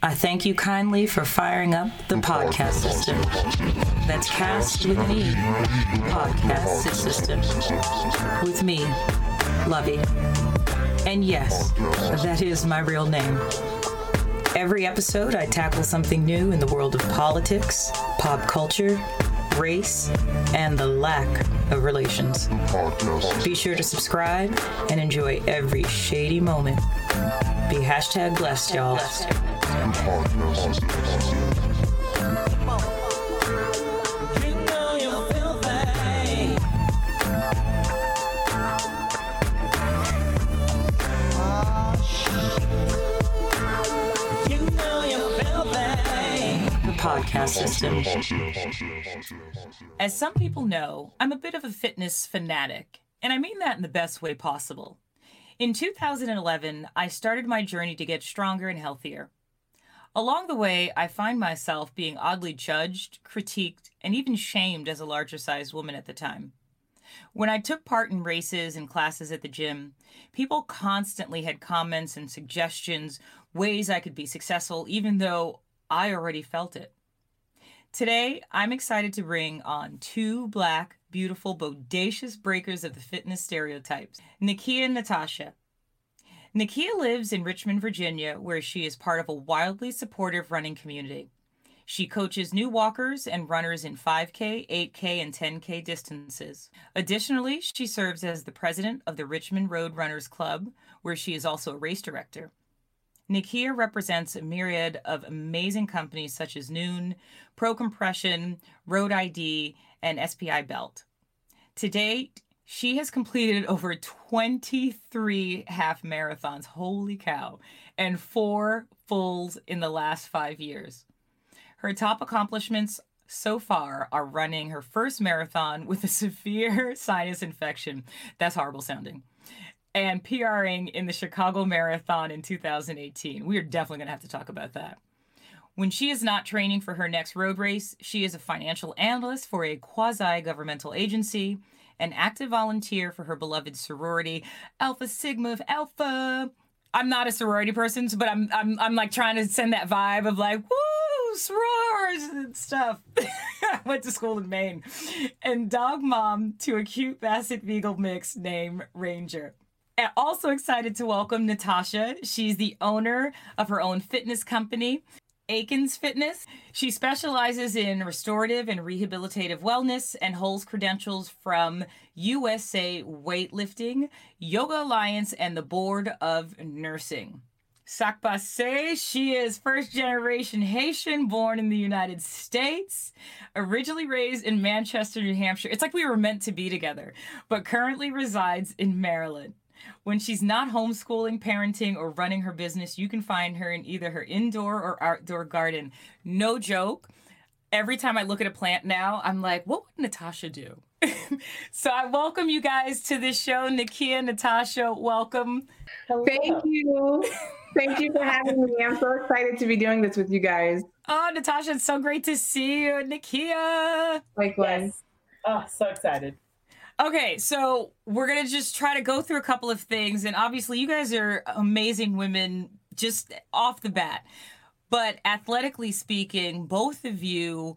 I thank you kindly for firing up the podcast system. That's cast with an E. Podcast system. With me, Lovey. And yes, that is my real name. Every episode, I tackle something new in the world of politics, pop culture, race, and the lack of relations. Be sure to subscribe and enjoy every shady moment. Be hashtag blessed, y'all. Podcast system. As some people know, I'm a bit of a fitness fanatic, and I mean that in the best way possible. In 2011, I started my journey to get stronger and healthier. Along the way, I find myself being oddly judged, critiqued, and even shamed as a larger sized woman at the time. When I took part in races and classes at the gym, people constantly had comments and suggestions, ways I could be successful, even though I already felt it. Today, I'm excited to bring on two black, beautiful, bodacious breakers of the fitness stereotypes, Nikkia and Natasha. Nikkia lives in Richmond, Virginia, where she is part of a wildly supportive running community. She coaches new walkers and runners in 5K, 8K, and 10K distances. Additionally, she serves as the president of the Richmond Road Runners Club, where she is also a race director. Nikkia represents a myriad of amazing companies such as Nuun, Pro Compression, Road ID, and SPIbelt. To date, she has completed over 23 half marathons, holy cow, and four fulls in the last five years. Her top accomplishments so far are running her first marathon with a severe sinus infection. That's horrible sounding and PRing in the Chicago Marathon in 2018. We are definitely going to have to talk about that. When she is not training for her next road race, she is a financial analyst for a quasi governmental agency, an active volunteer for her beloved sorority, Alpha Sigma of Alpha. I'm not a sorority person, but I'm I'm I'm like trying to send that vibe of like woo sorors and stuff. I went to school in Maine, and dog mom to a cute Basset Beagle mix named Ranger And also excited to welcome Natasha. She's the owner of her own fitness company, Aikens Fitness. She specializes in restorative and rehabilitative wellness and holds credentials from USA Weightlifting, Yoga Alliance, and the Board of Nursing. Sak pase, she is first generation Haitian, born in the United States, originally raised in Manchester, New Hampshire. It's like we were meant to be together, but currently resides in Maryland. When she's not homeschooling, parenting, or running her business, you can find her in either her indoor or outdoor garden. No joke. Every time I look at a plant now, I'm like, what would Natasha do? so I welcome you guys to this show. Nikkia, Natasha, welcome. Hello. Thank you. Thank you for having me. I'm so excited to be doing this with you guys. Oh, Natasha, it's so great to see you. Nikkia. Likewise. Yes. Oh, so excited. Okay, so we're gonna just try to go through a couple of things, and obviously, you guys are amazing women just off the bat. But athletically speaking, both of you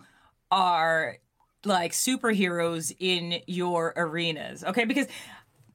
are like superheroes in your arenas. Okay, because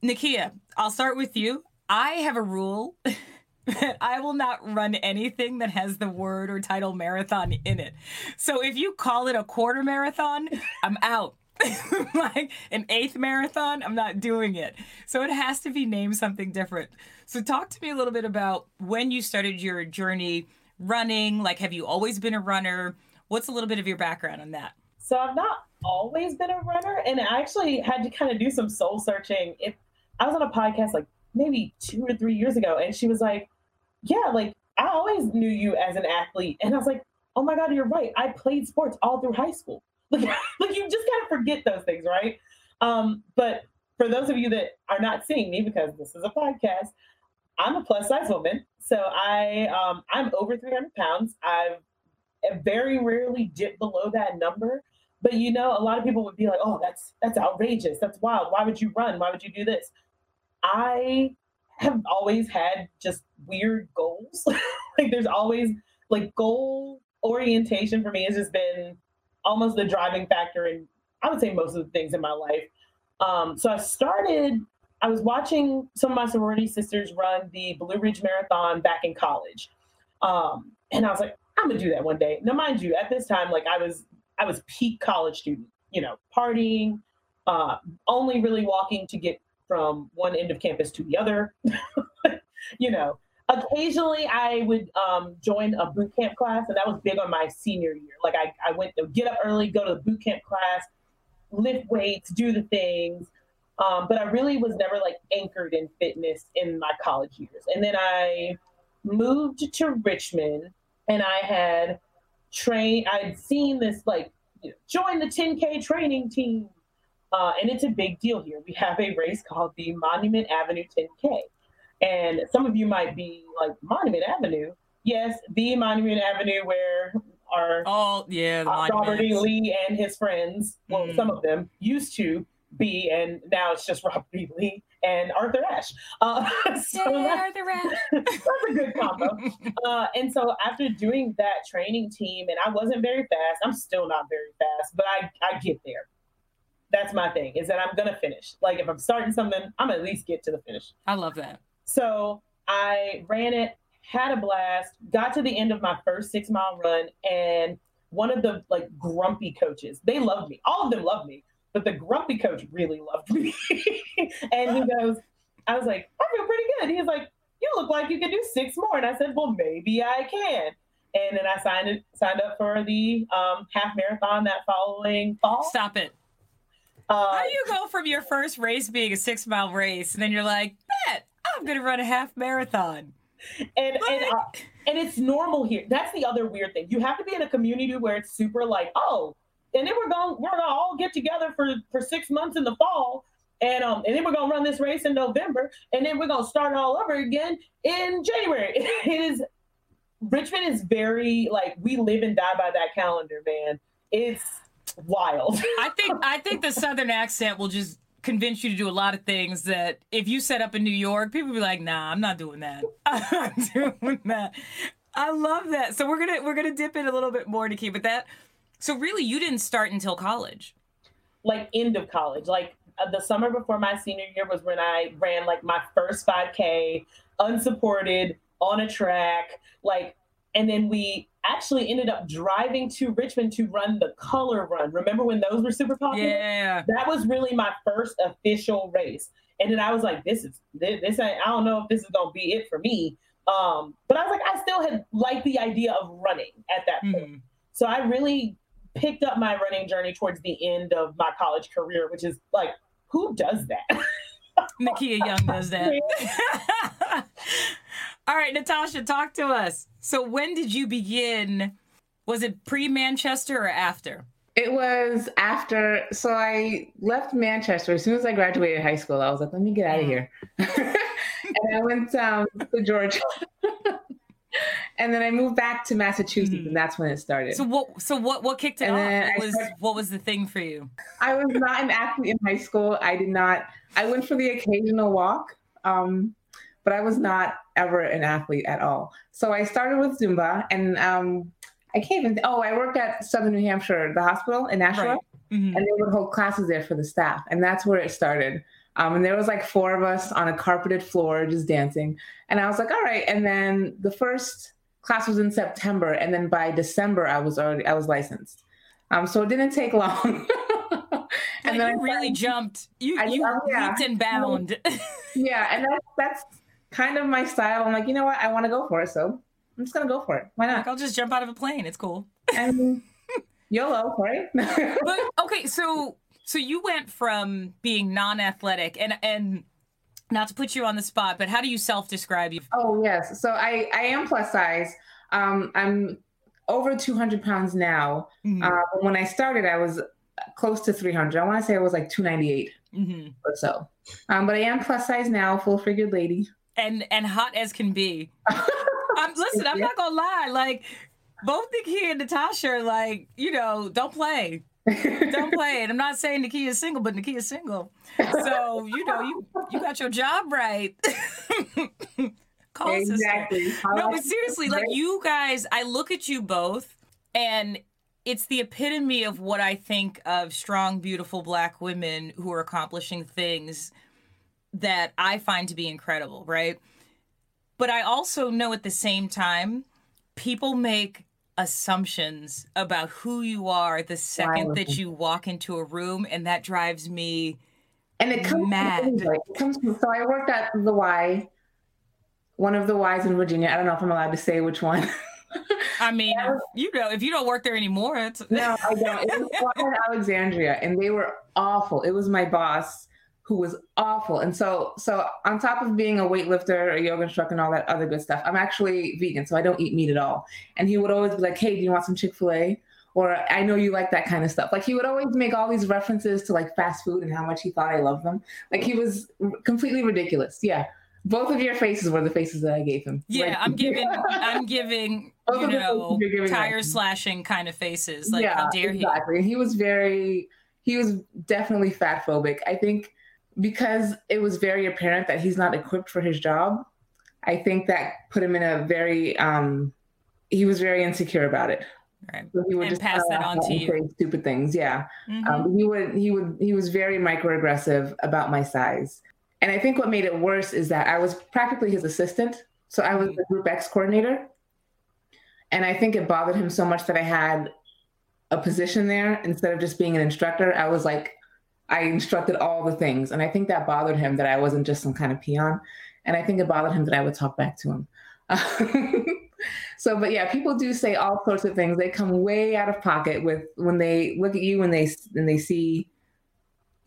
Nikkia, I'll start with you. I have a rule that I will not run anything that has the word or title marathon in it. So if you call it a quarter marathon, I'm out. like an eighth marathon, I'm not doing it. So it has to be named something different. So talk to me a little bit about when you started your journey running. Like, have you always been a runner? What's a little bit of your background on that? So I've not always been a runner, and I actually had to kind of do some soul searching. If I was on a podcast like maybe two or three years ago, and she was like, "Yeah, like I always knew you as an athlete," and I was like, "Oh my god, you're right. I played sports all through high school." Like, like you just kind of forget those things, right? Um, but for those of you that are not seeing me, because this is a podcast, I'm a plus size woman. So I um, I'm over 300 pounds. I've very rarely dip below that number. But you know, a lot of people would be like, "Oh, that's that's outrageous. That's wild. Why would you run? Why would you do this?" I have always had just weird goals. like there's always like goal orientation for me has just been almost the driving factor in I would say most of the things in my life. Um, so I started. I was watching some of my sorority sisters run the Blue Ridge Marathon back in college, um, and I was like, I'm gonna do that one day. Now, mind you, at this time, like I was, I was peak college student. You know, partying, uh, only really walking to get from one end of campus to the other. you know, occasionally I would um, join a boot camp class, and that was big on my senior year. Like I, I went to get up early, go to the boot camp class, lift weights, do the things. Um, but I really was never like anchored in fitness in my college years. And then I moved to Richmond, and I had trained. I'd seen this like you know, join the 10K training team. Uh, and it's a big deal here. We have a race called the Monument Avenue 10K. And some of you might be like, Monument Avenue? Yes, the Monument Avenue where our oh yeah uh, Robert E. Lee and his friends, well, mm. some of them used to be, and now it's just Robert E. Lee and Arthur Ashe. Uh, so yeah, Arthur Ashe. that's a good combo. Uh, and so after doing that training team, and I wasn't very fast, I'm still not very fast, but I, I get there. That's my thing, is that I'm going to finish. Like if I'm starting something, I'm at least get to the finish. I love that. So I ran it, had a blast, got to the end of my first six mile run, and one of the like grumpy coaches, they loved me. All of them loved me, but the grumpy coach really loved me. and he goes, I was like, I feel pretty good. He's like, you look like you can do six more. And I said, well, maybe I can. And then I signed it, signed up for the um, half marathon that following fall. Stop it. Uh, How do you go from your first race being a six mile race, and then you're like, bet I'm going to run a half marathon. And and, uh, and it's normal here. That's the other weird thing. You have to be in a community where it's super like, oh, and then we're gonna we're gonna all get together for for six months in the fall, and um and then we're gonna run this race in November, and then we're gonna start all over again in January. It is Richmond is very like we live and die by that calendar, man. It's wild. I think I think the southern accent will just convince you to do a lot of things that if you set up in New York, people be like, "Nah, I'm not doing that. I'm doing that." I love that. So we're gonna we're gonna dip in a little bit more to keep it that. So really, you didn't start until college. Like end of college, like uh, the summer before my senior year was when I ran like my first 5K, unsupported on a track, like, and then we actually ended up driving to Richmond to run the color run. Remember when those were super popular? Yeah. That was really my first official race. And then I was like, this is this, this ain't, I don't know if this is gonna be it for me. Um, but I was like, I still had liked the idea of running at that point. Mm-hmm. So I really picked up my running journey towards the end of my college career, which is like, who does that? Nakia Young does that. All right, Natasha, talk to us. So, when did you begin? Was it pre Manchester or after? It was after. So, I left Manchester as soon as I graduated high school. I was like, let me get out of mm. here. and I went um, to Georgia. and then I moved back to Massachusetts, mm-hmm. and that's when it started. So what? So what? What kicked it and off? What was started, what was the thing for you? I was not an athlete in high school. I did not. I went for the occasional walk, um, but I was not ever an athlete at all. So I started with Zumba, and um, I came and oh, I worked at Southern New Hampshire, the hospital in Nashua, right. mm-hmm. and they would hold classes there for the staff, and that's where it started. Um, and there was like four of us on a carpeted floor just dancing, and I was like, all right. And then the first class was in September, and then by December I was already I was licensed. Um, so it didn't take long. and then you really jumped. You I, you um, yeah. leaped and bound. yeah, and that's that's kind of my style. I'm like, you know what? I want to go for it, so I'm just gonna go for it. Why not? Like, I'll just jump out of a plane. It's cool. And YOLO, right? but okay, so so you went from being non-athletic and and not to put you on the spot, but how do you self-describe you? Oh yes, so I I am plus size. Um, I'm over 200 pounds now. Mm-hmm. Uh, when I started, I was close to 300. I want to say it was like 298 mm-hmm. or so. Um, but I am plus size now, full figured lady and and hot as can be. I'm listen. I'm not gonna lie. Like both Nikki and Natasha are like, you know, don't play. don't play. And I'm not saying Nikki is single, but Nikki is single. So, you know, you you got your job right. call exactly. sister. No, but seriously, like you guys, I look at you both, and it's the epitome of what I think of strong, beautiful black women who are accomplishing things that I find to be incredible, right? But I also know at the same time, people make assumptions about who you are the second that you walk into a room, and that drives me and it comes mad. From, it comes from, so I worked at the Y, one of the Ys in Virginia. I don't know if I'm allowed to say which one. I mean, you know, if you don't work there anymore, it's no, I don't. It was in Alexandria, and they were awful. It was my boss who was awful. And so, so on top of being a weightlifter, a yoga instructor, and all that other good stuff, I'm actually vegan, so I don't eat meat at all. And he would always be like, "Hey, do you want some Chick Fil A?" Or I know you like that kind of stuff. Like he would always make all these references to like fast food and how much he thought I loved them. Like he was completely ridiculous. Yeah both of your faces were the faces that I gave him. Yeah, like, I'm giving, I'm giving, you know, tire slashing kind of faces. Like, yeah, how dare exactly. he? Exactly. He was very, he was definitely fat phobic. I think because it was very apparent that he's not equipped for his job. I think that put him in a very, um, he was very insecure about it. Right. So he would and just pass that on to you. Stupid things. Yeah. Mm-hmm. Um, he would, he would, he was very microaggressive about my size. And I think what made it worse is that I was practically his assistant. So I was mm-hmm. the group X coordinator. And I think it bothered him so much that I had a position there instead of just being an instructor. I was like, I instructed all the things. And I think that bothered him that I wasn't just some kind of peon. And I think it bothered him that I would talk back to him. so, but yeah, people do say all sorts of things. They come way out of pocket with when they look at you and they and they see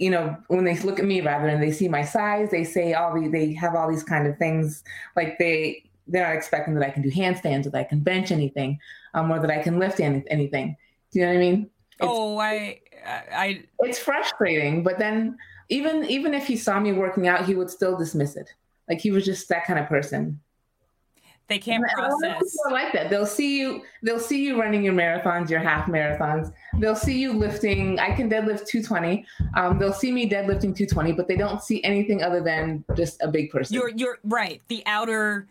you know, when they look at me rather and they see my size, they say all these, they have all these kind of things like they, they're not expecting that I can do handstands or that I can bench anything, um, or that I can lift any, anything. Do you know what I mean? Oh, I, I, it's frustrating, but then even, even if he saw me working out, he would still dismiss it. Like he was just that kind of person. They can't process. like that. They'll see you. They'll see you running your marathons, your half marathons. They'll see you lifting. I can deadlift 220. Um, they'll see me deadlifting 220, but they don't see anything other than just a big person. You're you're right. The outer,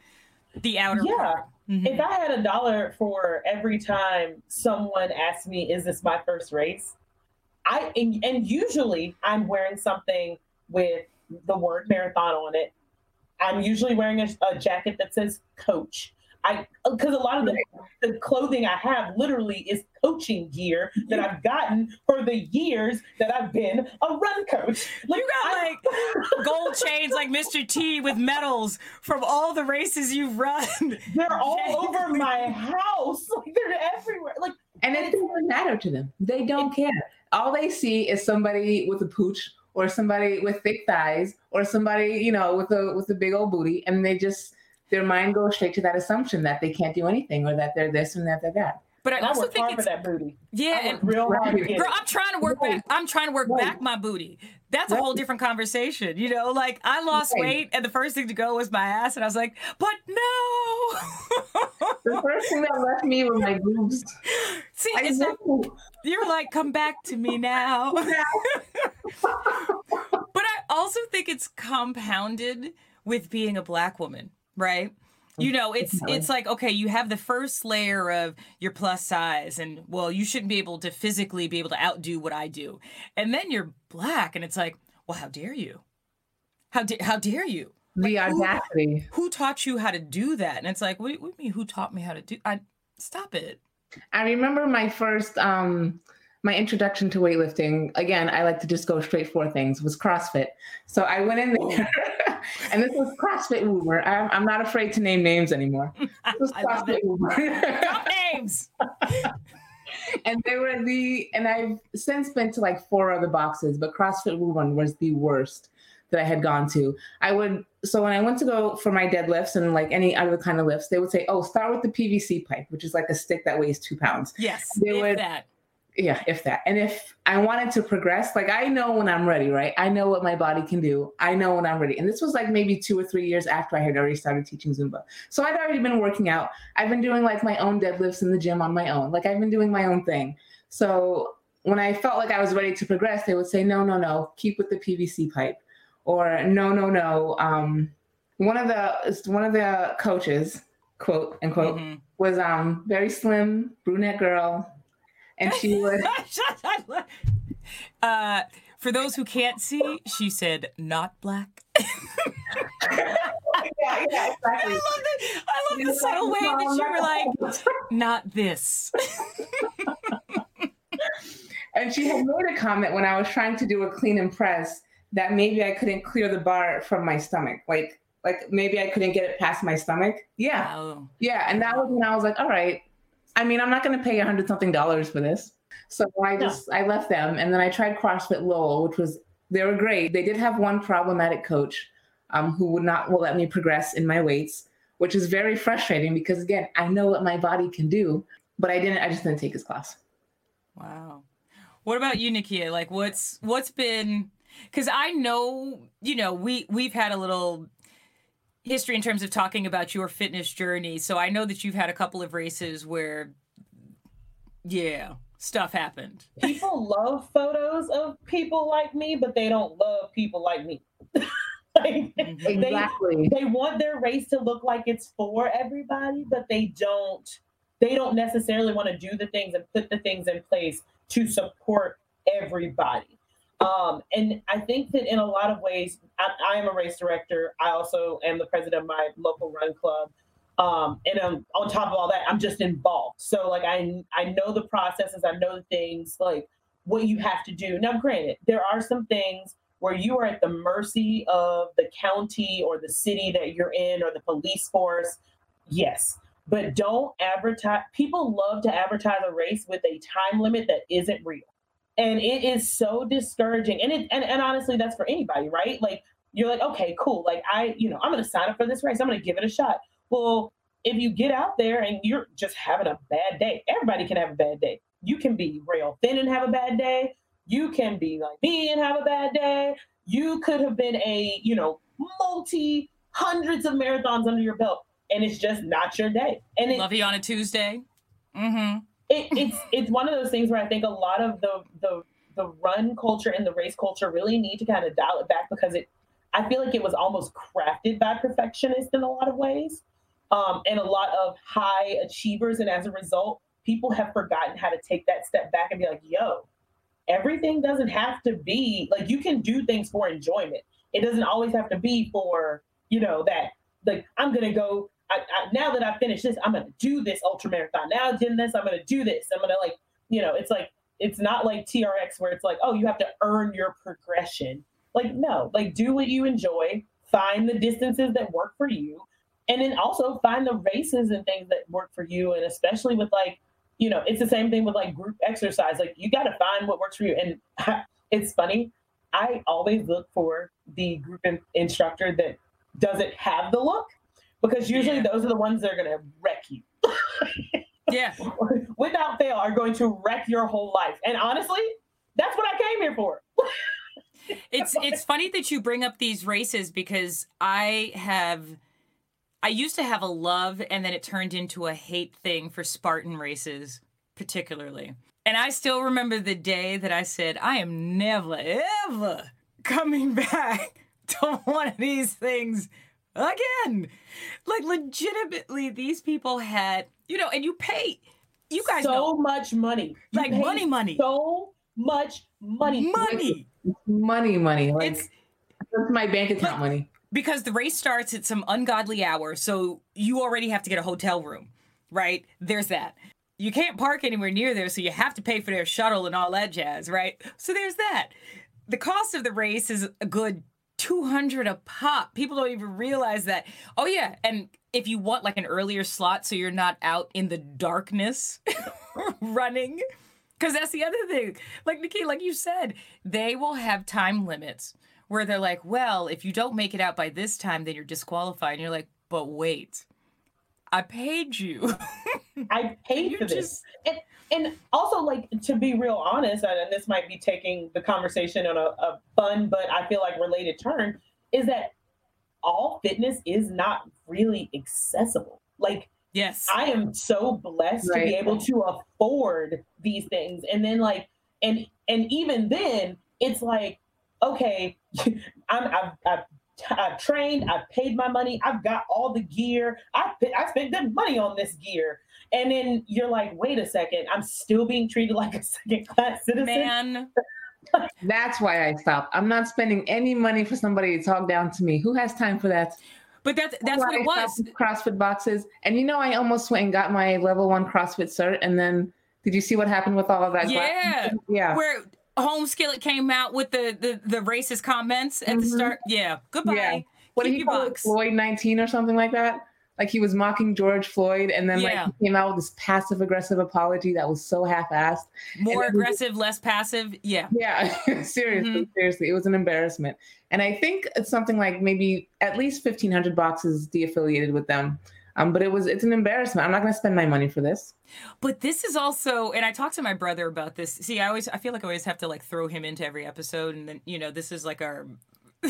the outer. Yeah. Mm-hmm. If I had a dollar for every time someone asked me, "Is this my first race?" I and, and usually I'm wearing something with the word marathon on it I'm usually wearing a, a jacket that says coach. I because a lot of the, the clothing I have literally is coaching gear that I've gotten for the years that I've been a run coach. Like, you got I, like gold chains like Mr. T with medals from all the races you've run. They're all over my house. Like they're everywhere. Like and it doesn't matter to them. They don't care. All they see is somebody with a pooch or somebody with thick thighs or somebody you know with a with a big old booty and they just their mind goes straight to that assumption that they can't do anything or that they're this and that they're that but I also think it's that booty. Yeah, and real hard girl, I'm trying to work right. back. I'm trying to work right. back my booty. That's right. a whole different conversation. You know, like I lost weight, and the first thing to go was my ass, and I was like, "But no." the first thing that left me were my boobs. See, I it's like, you're like, "Come back to me now." but I also think it's compounded with being a black woman, right? you know it's it's like okay you have the first layer of your plus size and well you shouldn't be able to physically be able to outdo what i do. And then you're black and it's like well how dare you? How, da- how dare you? The like, audacity who, who, taught you how to do that? And it's like what, what do you mean who taught me how to do i stop it. I remember my first um my introduction to weightlifting again i like to just go straight for things was crossfit so i went in there and this was CrossFit Uber. I'm, I'm not afraid to name names anymore. This was CrossFit Uber. names. and they were the, and I've since been to like four other boxes, but CrossFit Uber was the worst that I had gone to. I would, so when I went to go for my deadlifts and like any other kind of lifts, they would say, oh, start with the PVC pipe, which is like a stick that weighs two pounds. Yes. They would, that yeah, if that. And if I wanted to progress, like I know when I'm ready, right? I know what my body can do. I know when I'm ready. And this was like maybe two or three years after I had already started teaching Zumba. So I'd already been working out. I've been doing like my own deadlifts in the gym on my own. Like I've been doing my own thing. So when I felt like I was ready to progress, they would say, no, no, no, keep with the PVC pipe. Or no, no, no, um, one of the one of the coaches, quote unquote, mm-hmm. was um very slim brunette girl, and she would. uh, for those who can't see, she said not black. yeah, yeah, exactly. I love the, I love the subtle way that you were like, not this. and she had made a comment when I was trying to do a clean and press that maybe I couldn't clear the bar from my stomach. Like like maybe I couldn't get it past my stomach. Yeah. Wow. Yeah. And that was when I was like, all right. I mean, I'm not gonna pay a hundred something dollars for this. So I just no. I left them and then I tried CrossFit Lowell, which was they were great. They did have one problematic coach um, who would not will let me progress in my weights, which is very frustrating because again, I know what my body can do, but I didn't I just didn't take his class. Wow. What about you, Nikkia? Like what's what's been because I know, you know, we we've had a little history in terms of talking about your fitness journey. So I know that you've had a couple of races where, yeah, stuff happened. People love photos of people like me, but they don't love people like me. like, mm-hmm. exactly. They, they want their race to look like it's for everybody, but they don't. They don't necessarily want to do the things and put the things in place to support everybody. Um, and I think that in a lot of ways, I, I, am a race director. I also am the president of my local run club. Um, and um, on top of all that, I'm just involved. So like I I know the processes, I know the things like what you have to do. Now, granted, there are some things where you are at the mercy of the county or the city that you're in or the police force. Yes, but don't advertise. People love to advertise a race with a time limit that isn't real and it is so discouraging. And it and, and honestly that's for anybody right? Like you're like okay cool. Like i you know i'm gonna sign up for this race. I'm gonna give it a shot. Well if you get out there and you're just having a bad day everybody can have a bad day. You can be rail thin and have a bad day. You can be like me and have a bad day. You could have been a you know multi hundreds of marathons under your belt and it's just not your day. And it, love you on a tuesday. Mm-hmm it, it's it's one of those things where I think a lot of the the the run culture and the race culture really need to kind of dial it back because it I feel like it was almost crafted by perfectionists in a lot of ways, um, and a lot of high achievers, and as a result, people have forgotten how to take that step back and be like, "Yo, everything doesn't have to be like you can do things for enjoyment. It doesn't always have to be for you know that like I'm gonna go I, I, now that I finished this, I'm gonna do this ultra marathon. Now I've done this, I'm gonna do this. I'm gonna like, you know, it's like it's not like TRX where it's like, oh, you have to earn your progression. Like, no, like do what you enjoy, find the distances that work for you, and then also find the races and things that work for you. And especially with like, you know, it's the same thing with like group exercise. Like you gotta find what works for you. And it's funny, I always look for the group in- instructor that doesn't have the look because usually yeah. those are the ones that are going to wreck you. yeah. Without fail, are going to wreck your whole life. And honestly, that's what I came here for. it's it's funny that you bring up these races because I have I used to have a love and then it turned into a hate thing for Spartan races particularly. And I still remember the day that I said I am never ever coming back to one of these things again. Like legitimately, these people had, you know, and you pay. You guys so know. much money. You like money, money. So much money. Money. Money, money. Like it's, that's my bank account like, money. Because the race starts at some ungodly hour, so you already have to get a hotel room, right? There's that. You can't park anywhere near there, so you have to pay for their shuttle and all that jazz, right? So there's that. The cost of the race is a good 200 a pop. People don't even realize that. Oh, yeah. And if you want like an earlier slot so you're not out in the darkness running, because that's the other thing. Like, Nikki, like you said, they will have time limits where they're like, well, if you don't make it out by this time, then you're disqualified. And you're like, but wait, I paid you. I paid for this. And, and also like to be real honest and this might be taking the conversation on a, a fun but i feel like related turn is that all fitness is not really accessible. Like yes. I am so blessed right. to be able to afford these things. And then like and and even then it's like okay i'm i've, I've I've trained, I've paid my money, I've got all the gear, I I spent good money on this gear, and then you're like, wait a second, I'm still being treated like a second class citizen. Man, That's why I stopped. I'm not spending any money for somebody to talk down to me. Who has time for that? but that's that's why what it was. CrossFit boxes. And you know, I almost went and got my level one CrossFit cert. And then did you see what happened with all of that? Yeah. Yeah. Where Home Skillet came out with the the, the racist comments at the Mhm. start. Yeah, goodbye. Yeah. What did he call it? bucks. Floyd 19 or something like that? Like he was mocking George Floyd. And then Yeah. like he came out with this passive aggressive apology that was so half assed. More And then we- aggressive, less passive. Yeah. Yeah, seriously, Mm-hmm. seriously, it was an embarrassment. And I think it's something like maybe at least fifteen hundred boxes de-affiliated with them. Um, but it was it's an embarrassment. I'm not going to spend my money for this. But this is also, and I talked to my brother about this. See, I always, I feel like I always have to like throw him into every episode, and then you know, this is like our.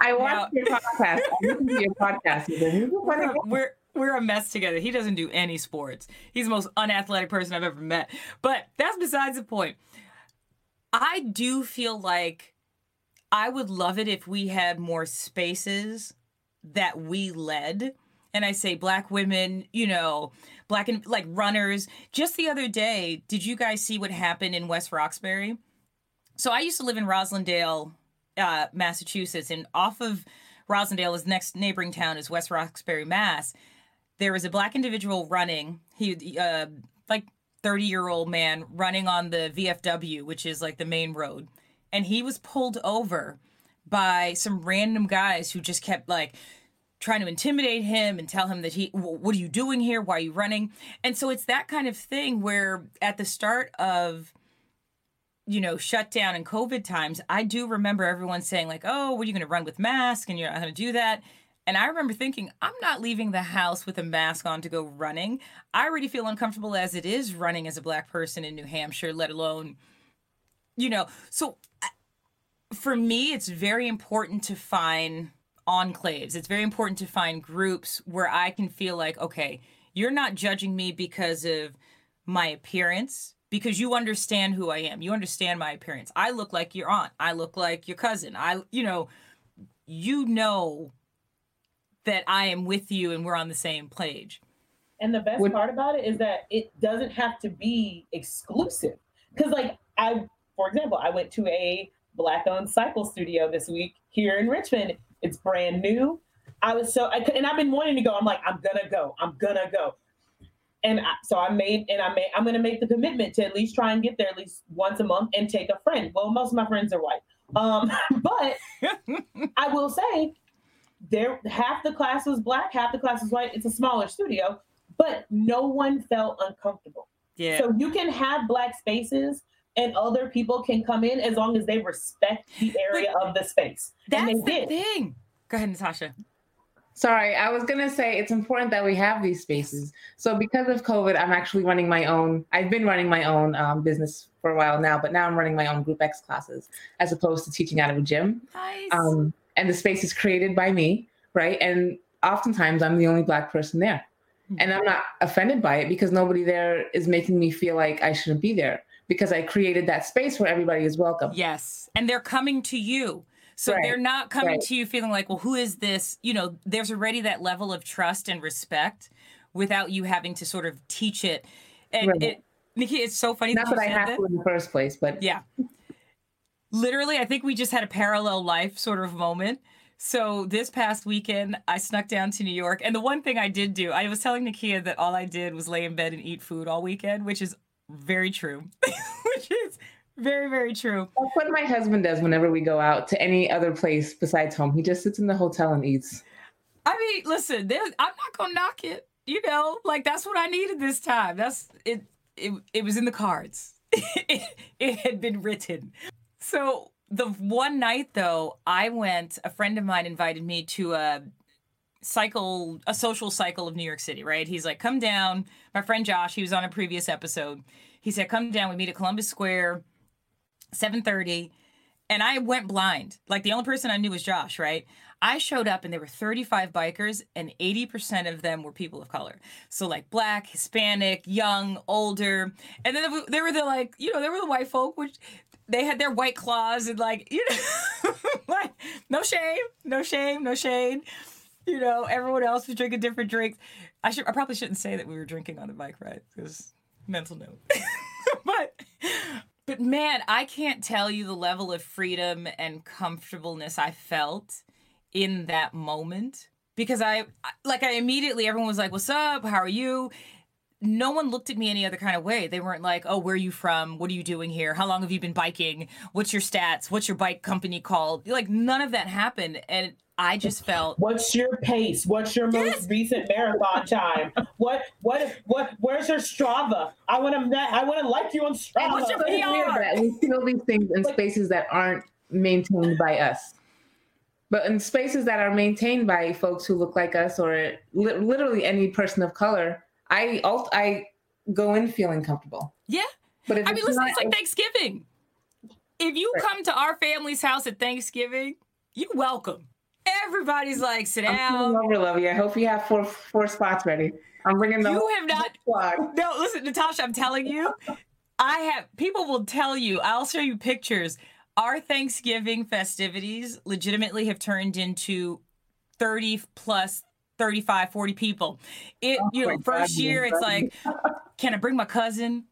I watched your podcast. I listened to your podcast. with him. He was a funny We're, we're we're a mess together. He doesn't do any sports. He's the most unathletic person I've ever met. But that's besides the point. I do feel like I would love it if we had more spaces that we led. And I say black women, you know, black and like runners. Just the other day, did you guys see what happened in West Roxbury? So I used to live in Roslindale, uh, Massachusetts, and off of Roslindale, his next neighboring town is West Roxbury, Mass. There was a black individual running. He, uh, like, 30 year old man running on the VFW, which is like the main road. And he was pulled over by some random guys who just kept like trying to intimidate him and tell him that he, what are you doing here? Why are you running? And so it's that kind of thing where at the start of, you know, shutdown and COVID times, I do remember everyone saying, like, oh, what are you going to run with mask and you're not going to do that? And I remember thinking, I'm not leaving the house with a mask on to go running. I already feel uncomfortable as it is running as a black person in New Hampshire, let alone, you know. So uh, for me, it's very important to find enclaves. It's very important to find groups where I can feel like, okay, you're not judging me because of my appearance, because you understand who I am. You understand my appearance. I look like your aunt. I look like your cousin. I, you know, you know that I am with you and we're on the same page. And the best Would- part about it is that it doesn't have to be exclusive. Because, like, I, for example, I went to a black owned cycle studio this week here in Richmond. It's brand new. I was so, I, could- and I've been wanting to go. I'm like, I'm gonna go. I'm gonna go. And I, so I made, and I made, I'm gonna make the commitment to at least try and get there at least once a month and take a friend. Well, most of my friends are white. Um, but I will say, there half the class was black, half the class was white. It's a smaller studio, but no one felt uncomfortable. Yeah. So you can have black spaces and other people can come in as long as they respect the area of the space. That's and the did. thing. Go ahead, Natasha. Sorry, I was gonna say it's important that we have these spaces. So because of COVID, I'm actually running my own. I've been running my own um, business for a while now, but now I'm running my own Group X classes as opposed to teaching out of a gym. Nice. Um, and the space is created by me, right? And oftentimes I'm the only black person there, and I'm not offended by it because nobody there is making me feel like I shouldn't be there because I created that space where everybody is welcome. Yes. And they're coming to you. So Right, they're not coming right. to you feeling like, well, who is this? You know, there's already that level of trust and respect without you having to sort of teach it. And Right. it, Nikki, it's so funny Not that that I have that. to in the first place, but Yeah. Literally, I think we just had a parallel life sort of moment. So this past weekend, I snuck down to New York. And the one thing I did do, I was telling Nakia that all I did was lay in bed and eat food all weekend, which is very true. which is very, very true. That's what my husband does whenever we go out to any other place besides home. He just sits in the hotel and eats. I mean, listen, I'm not gonna knock it. You know, like that's what I needed this time. That's it. It, it was in the cards. it, it had been written. So the one night though, I went. A friend of mine invited me to a cycle, a social cycle of New York City. Right? He's like, "Come down." My friend Josh, he was on a previous episode. He said, "Come down. We meet at Columbus Square, 7:30." And I went blind. Like the only person I knew was Josh. Right? I showed up and there were 35 bikers and 80% of them were people of color. So like black, Hispanic, young, older. And then there were the like, you know, there were the white folk which they had their white claws and like, you know. like, no shame, no shame, no shade. You know, everyone else was drinking different drinks. I should, I probably shouldn't say that we were drinking on the bike ride because mental note. but, but man, I can't tell you the level of freedom and comfortableness I felt in that moment because I, like, I immediately everyone was like, "What's up? How are you?" no one looked at me any other kind of way. They weren't like, "Oh, where are you from? What are you doing here? How long have you been biking? What's your stats? What's your bike company called?" Like none of that happened, and I just felt. What's your pace? What's your most yes. recent marathon time? what what what? Where's your Strava? I want to I want to like you on Strava. What's your PR? We feel these things in spaces that aren't maintained by us. But in spaces that are maintained by folks who look like us or li- literally any person of color, I alt I go in feeling comfortable. Yeah. But I mean, listen, not, it's like Thanksgiving. If you right. come to our family's house at Thanksgiving, you're welcome. Everybody's like, sit down. I'm over, Lovey. I hope you have four four spots ready. I'm bringing them. You have not. No, listen, Natasha. I'm telling you, I have. People will tell you. I'll show you pictures. Our Thanksgiving festivities legitimately have turned into 30 plus 35, 40 people. It, oh you know, first God, year, it's like, can I bring my cousin?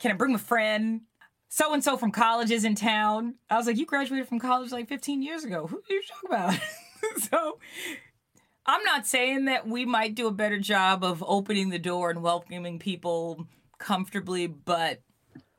Can I bring my friend? So and so from college is in town. I was like, you graduated from college like 15 years ago. Who are you talking about? so I'm not saying that we might do a better job of opening the door and welcoming people comfortably, but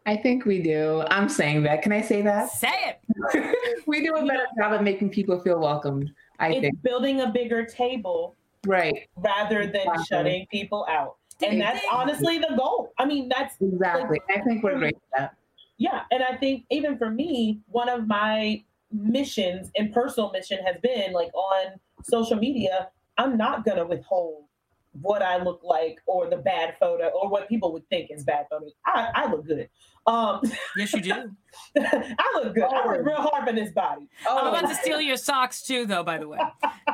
I think we do. I'm saying that. Can I say that? Say it. we do a better job at making people feel welcomed. I it's think building a bigger table right rather than exactly. shutting people out and that's honestly the goal i mean that's exactly like, i think we're great at that yeah and i think even for me one of my missions and personal mission has been like on social media i'm not going to withhold what I look like or the bad photo or what people would think is bad photos. I, I look good. Um, yes, you do. I look good. Oh. I work real hard for this body. Oh. I'm about to steal your socks too, though. By the way.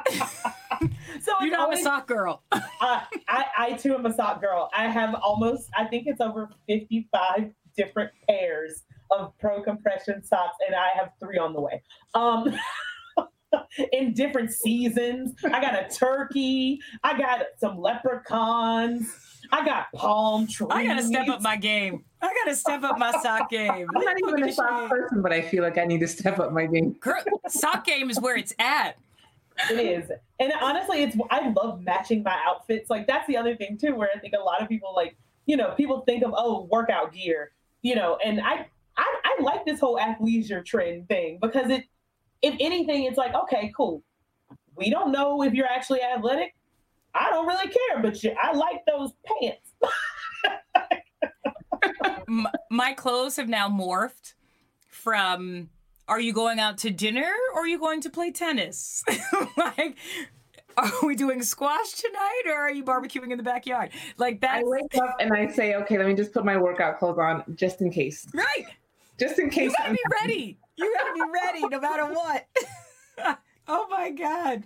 so you know always, I'm a sock girl. uh, I, I too am a sock girl. I have almost, I think it's over 55 different pairs of pro compression socks, and I have three on the way. Um, in different seasons. I got a turkey. I got some leprechauns. I got palm trees. I gotta step up my game. I gotta step up my sock game. I'm not even a sock person, but I feel like I need to step up my game. Girl, sock game is where it's at. It is. And honestly, it's I love matching my outfits. Like that's the other thing too, where I think a lot of people like, you know, people think of oh, workout gear, you know, and I I, I like this whole athleisure trend thing because it if anything, it's like, okay, cool. We don't know if you're actually athletic. I don't really care, but you, I like those pants. my clothes have now morphed from are you going out to dinner or are you going to play tennis? like, are we doing squash tonight or are you barbecuing in the backyard? Like that. I wake up and I say, okay, let me just put my workout clothes on just in case. Right. Just in case. You gotta be ready. You gotta be ready no matter what. oh my God.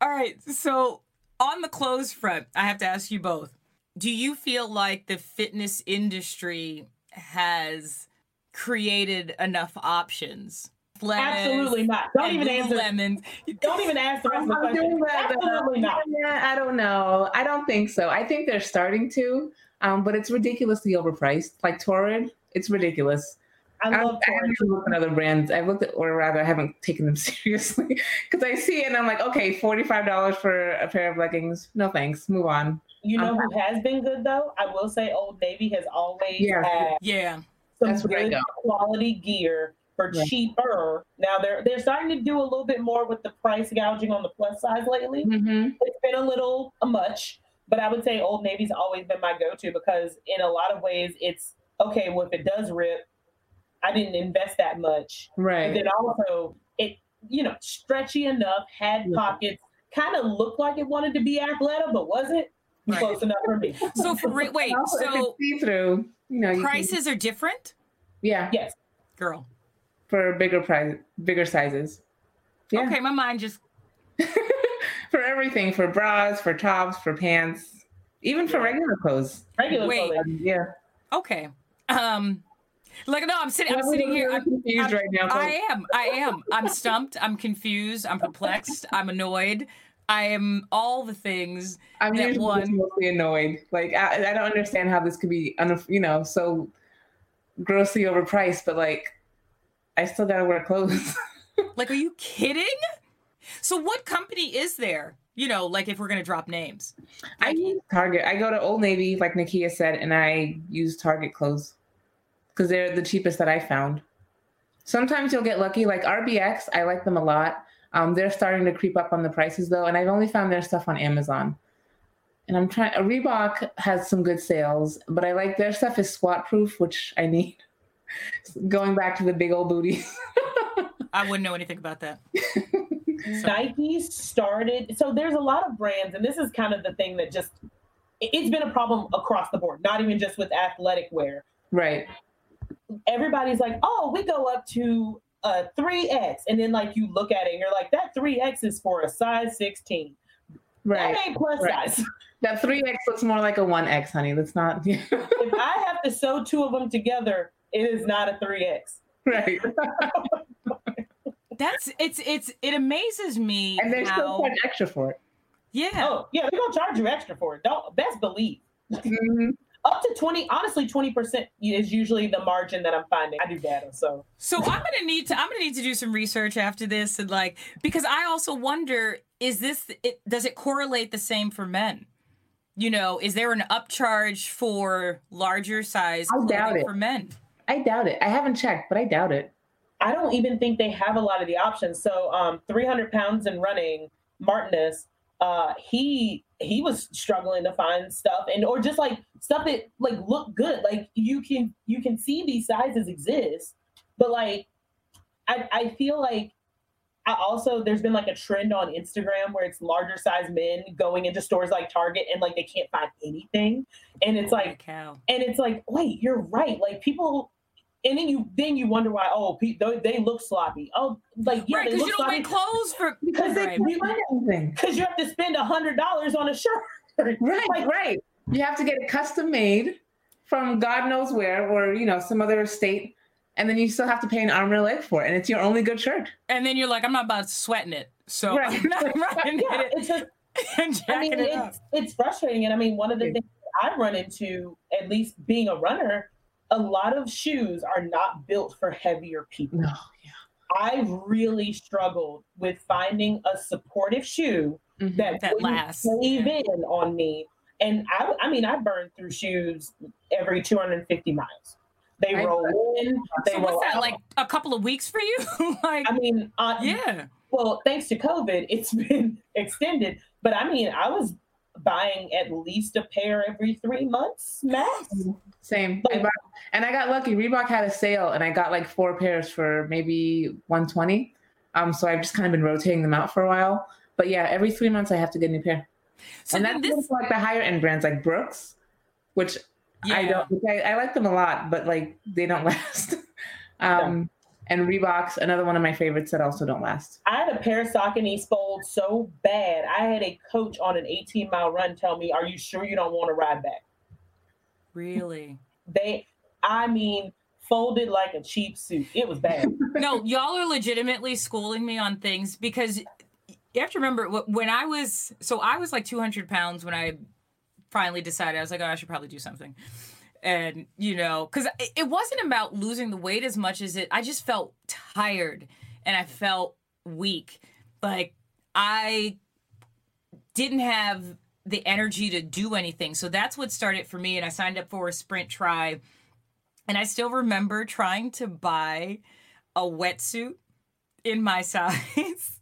All right. So on the clothes front, I have to ask you both. Do you feel like the fitness industry has created enough options Absolutely not. Don't even answer lemons. Don't even ask the rest of the question. Absolutely not. Yeah, I don't know. I don't think so. I think they're starting to, um, but it's ridiculously overpriced. Like Torrid, it's ridiculous. I love I, I looked at other brands. I've looked at, or rather, I haven't taken them seriously because I see it and I'm like, okay, forty-five dollars for a pair of leggings. No thanks. Move on. You know um, who has been good though? I will say, Old Navy has always yeah. had yeah some That's good quality gear for yeah. cheaper. Now they're they're starting to do a little bit more with the price gouging on the plus size lately. Mm-hmm. It's been a little a much, but I would say Old Navy's always been my go-to because in a lot of ways it's okay. Well, if it does rip, I didn't invest that much. Right. And then also it you know stretchy enough, had yeah. pockets, kind of looked like it wanted to be athletic, but wasn't. Right. Close enough for me. So for wait, so see through. You know, prices can... are different. Yeah. Yes. Girl for bigger price, bigger sizes. Yeah. Okay, my mind just for everything for bras, for tops, for pants, even for regular clothes. Regular Wait, clothing. Yeah. Okay. Um Like no, I'm sitting. I'm sitting here. I'm, confused I'm- right now. I am. I am. I'm stumped. I'm confused. I'm perplexed. I'm annoyed. I am all the things. I'm that one- mostly annoyed. Like I, I don't understand how this could be, you know, so grossly overpriced. But like, I still gotta wear clothes. Like, are you kidding? So, what company is there? You know, like if we're gonna drop names. I use Target. I go to Old Navy, like Nakia said, and I use Target clothes because they're the cheapest that I found. Sometimes you'll get lucky, like RBX. I like them a lot. Um, they're starting to creep up on the prices though, and I've only found their stuff on Amazon. And I'm trying. Reebok has some good sales, but I like their stuff is squat proof, which I need. Going back to the big old booty. I wouldn't know anything about that. Nike started. So there's a lot of brands, and this is kind of the thing that just, it's been a problem across the board, not even just with athletic wear. right. Everybody's like, "Oh, we go up to a 3X," and then like you look at it and you're like, "That 3X is for a size 16. Right. That ain't plus Right. size." That 3X looks more like a 1X, honey. Let's not. if I have to sew two of them together, it is not a 3X. right. That's it's it's it amazes me And they're still how quite extra for it. yeah. Oh, yeah, they're gonna charge you extra for it. Don't best believe. Mhm. Up to 20, honestly, 20% is usually the margin that I'm finding. I do data, so So I'm gonna need to I'm gonna need to do some research after this and like because I also wonder is this it does it correlate the same for men? You know, is there an upcharge for larger size I doubt it. for men? I doubt it. I haven't checked, but I doubt it. I don't even think they have a lot of the options. So, um, 300 pounds in running, Martinus, uh, he he was struggling to find stuff and or just like stuff that like look good. Like you can you can see these sizes exist, but like I I feel like I also there's been like a trend on Instagram where it's larger size men going into stores like Target and like they can't find anything, and it's Holy like cow. and it's like wait you're right like people and then you then you wonder why oh pe- they, they look sloppy oh like yeah right, they because look you don't sloppy clothes for because they right. Can't find anything. because you have to spend a hundred dollars on a shirt Right, Like- right. You have to get it custom made from God knows where, or you know, some other state, and then you still have to pay an arm and a leg for it, and it's your only good shirt. and then you're like, I'm not about sweating it. So Right. I'm not running yeah it it's just and I mean it it's it's frustrating and I mean one of the things I run into at least being a runner a lot of shoes are not built for heavier people No, yeah. I really struggled with finding a supportive shoe yeah. that, That lasts, cave yeah. in on me. And I, I mean, I burn through shoes every 250 miles. They I- roll in, they So what's that out. like a couple of weeks for you? like I mean, uh, yeah. well, thanks to COVID, it's been extended. But I mean, I was buying at least a pair every three months max. Same. Like- bought, and I got lucky. Reebok had a sale, and I got like four pairs for maybe 120. Um, so I've just kind of been rotating them out for a while. But yeah, every three months I have to get a new pair. So and then that's this like the higher end brands like Brooks, which yeah. I don't. I, I like them a lot, but like they don't last. um, and Reeboks, another one of my favorites that also don't last. I had a pair of Saucony fold so bad. I had a coach on an 18 mile run tell me, Are you sure you don't want to ride back? Really? They, I mean, folded like a cheap suit. It was bad. no, y'all are legitimately schooling me on things because you have to remember when I was so I was like 200 pounds when I finally decided I was like, oh, I should probably do something. And you know, because it wasn't about losing the weight as much as it, I just felt tired and I felt weak. Like I didn't have the energy to do anything. So that's what started for me. And I signed up for a sprint tri. And I still remember trying to buy a wetsuit in my size.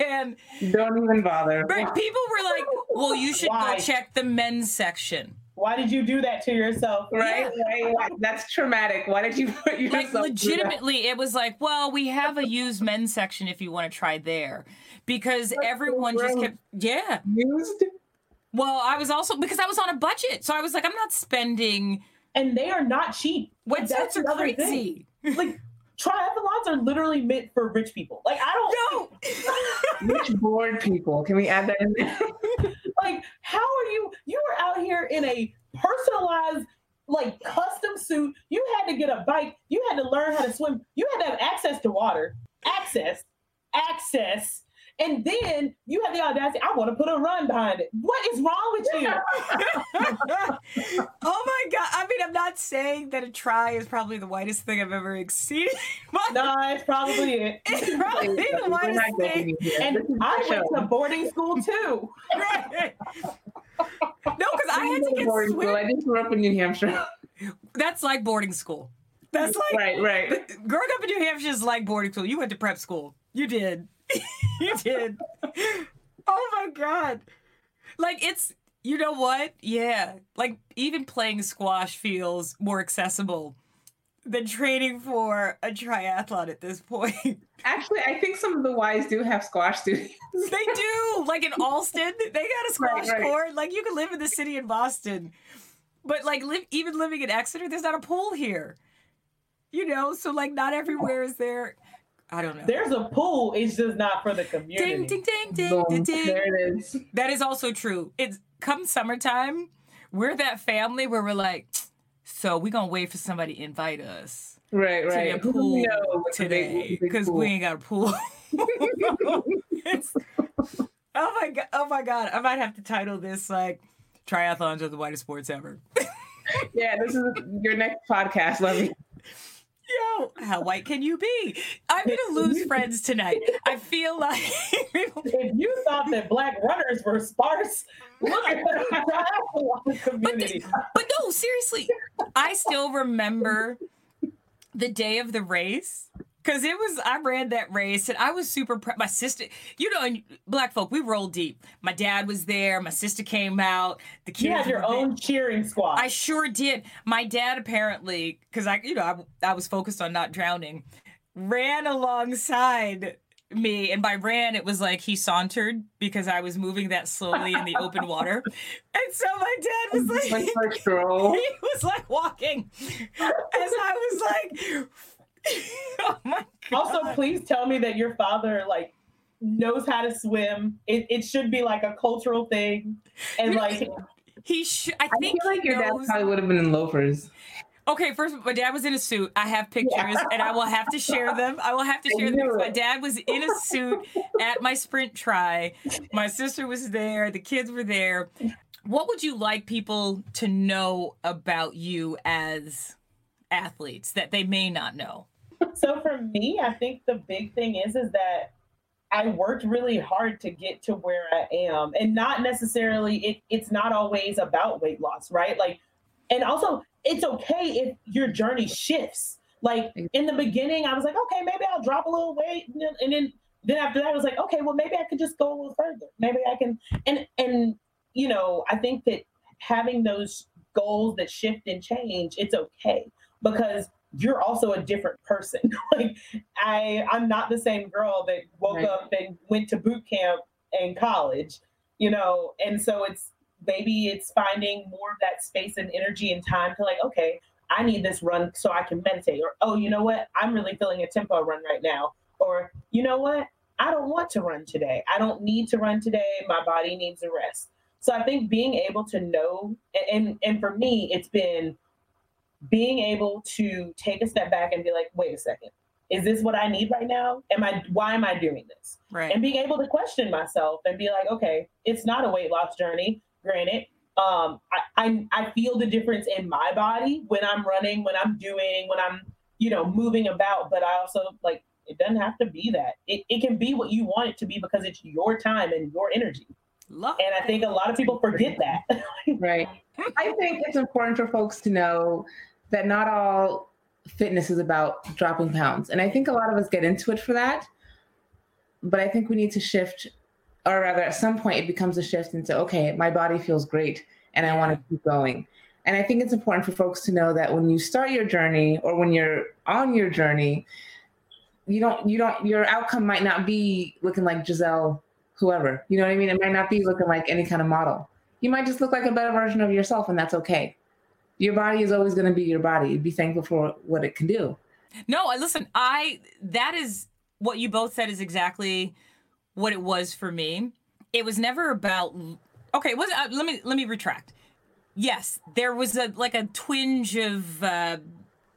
and Don't even bother. but people were like, well, you should Why? go check the men's section. Why did you do that to yourself? Right? right, right. That's traumatic. Why did you put yourself Like through that? legitimately, it was like, well, we have a used men's section if you want to try there. Because That's so everyone just kept yeah. used? Well, I was also because I was on a budget. So I was like, I'm not spending And they are not cheap. Like, wetsuits are the other crazy. thing. Like triathlons are literally meant for rich people. Like I don't No. Rich bored people. Can we add that in there? like how are you you were out here in a personalized like custom suit. You had to get a bike. You had to learn how to swim. You had to have access to water. Access, access. And then you have the audacity, I want to put a run behind it. What is wrong with you? oh my God. I mean, I'm not saying that a tri is probably the whitest thing I've ever exceeded. no, it's probably it. It's probably the whitest thing. And I went to boarding school too. Right. No, because I had to get boarding swim. school. I just grew up in New Hampshire. That's like boarding school. That's like right, right. growing up in New Hampshire is like boarding school. You went to prep school. You did. you did. Oh my god. Like it's you know what? Yeah. Like even playing squash feels more accessible than training for a triathlon at this point. Actually, I think some of the Ys do have squash studios. they do. Like in Allston, they got a squash Right, right. court. Like you can live in the city in Boston. But like live even living in Exeter, there's not a pool here. You know, so like not everywhere is there. I don't know. There's a pool, it's just not for the community. Ding ding ding ding Boom. ding ding. There it is. That is also true. It's come summertime, we're that family where we're like, so we're gonna wait for somebody to invite us Right, to right. Who pool knows what the big- today because we ain't got a pool. Oh my god! Oh my god! I might have to title this like "Triathlons are the whitest sports ever." Yeah, this is your next podcast, Lovey. Yo, how white can you be? I'm gonna lose friends tonight. I feel like If you thought that black runners were sparse, look at the community. But no, seriously, I still remember the day of the race because it was I ran that race and I was super proud. My sister, you know, and black folk, we rolled deep. My dad was there. My sister came out. The kids You had your were there. own cheering squad. I sure did. My dad apparently, because I, you know, I, I was focused on not drowning, ran alongside me, and by ran it was like he sauntered because I was moving that slowly in the open water, and so my dad was like, Like for a stroll. he was like walking as I was like, oh my god. also, please tell me that your father like knows how to swim. It, it should be like a cultural thing, and You know, like he sh- I I think feel like he your dad probably would have been in loafers. Okay, first, my dad was in a suit. I have pictures, and I will have to share them. I will have to share them. My dad was in a suit at my sprint tri. My sister was there. The kids were there. What would you like people to know about you as athletes that they may not know? so for me, I think the big thing is is that I worked really hard to get to where I am, and not necessarily it. It's not always about weight loss, right? Like, and also it's okay if your journey shifts. Like in the beginning, I was like, okay, maybe I'll drop a little weight, and then, then after that, I was like, okay, well maybe I could just go a little further. Maybe I can, and and you know, I think that having those goals that shift and change, it's okay because you're also a different person. like I I'm not the same girl that woke Right. up and went to boot camp in college, you know, and so it's maybe it's finding more of that space and energy and time to like, okay, I need this run so I can meditate. Or oh, you know what? I'm really feeling a tempo run right now. Or you know what? I don't want to run today. I don't need to run today. My body needs a rest. So I think being able to know and and, and for me, it's been being able to take a step back and be like, wait a second, is this what I need right now? Am I why am I doing this? Right. And being able to question myself and be like, okay, it's not a weight loss journey, granted. Um, I, I I feel the difference in my body when I'm running, when I'm doing, when I'm, you know, moving about, but I also like it doesn't have to be that. It, it can be what you want it to be because it's your time and your energy. Love. And I think a lot of people forget that. Right. I think it's important for folks to know that not all fitness is about dropping pounds. And I think a lot of us get into it for that. But I think we need to shift, or rather, at some point, it becomes a shift into okay, my body feels great and I want to keep going. And I think it's important for folks to know that when you start your journey or when you're on your journey, you don't, you don't, your outcome might not be looking like Giselle, whoever. You know what I mean? It might not be looking like any kind of model you might just look like a better version of yourself, and that's okay. Your body is always going to be your body. Be thankful for what it can do. No, listen. I that is what you both said is exactly what it was for me. It was never about. Okay, it was uh, let me let me retract. yes, there was a like a twinge of uh,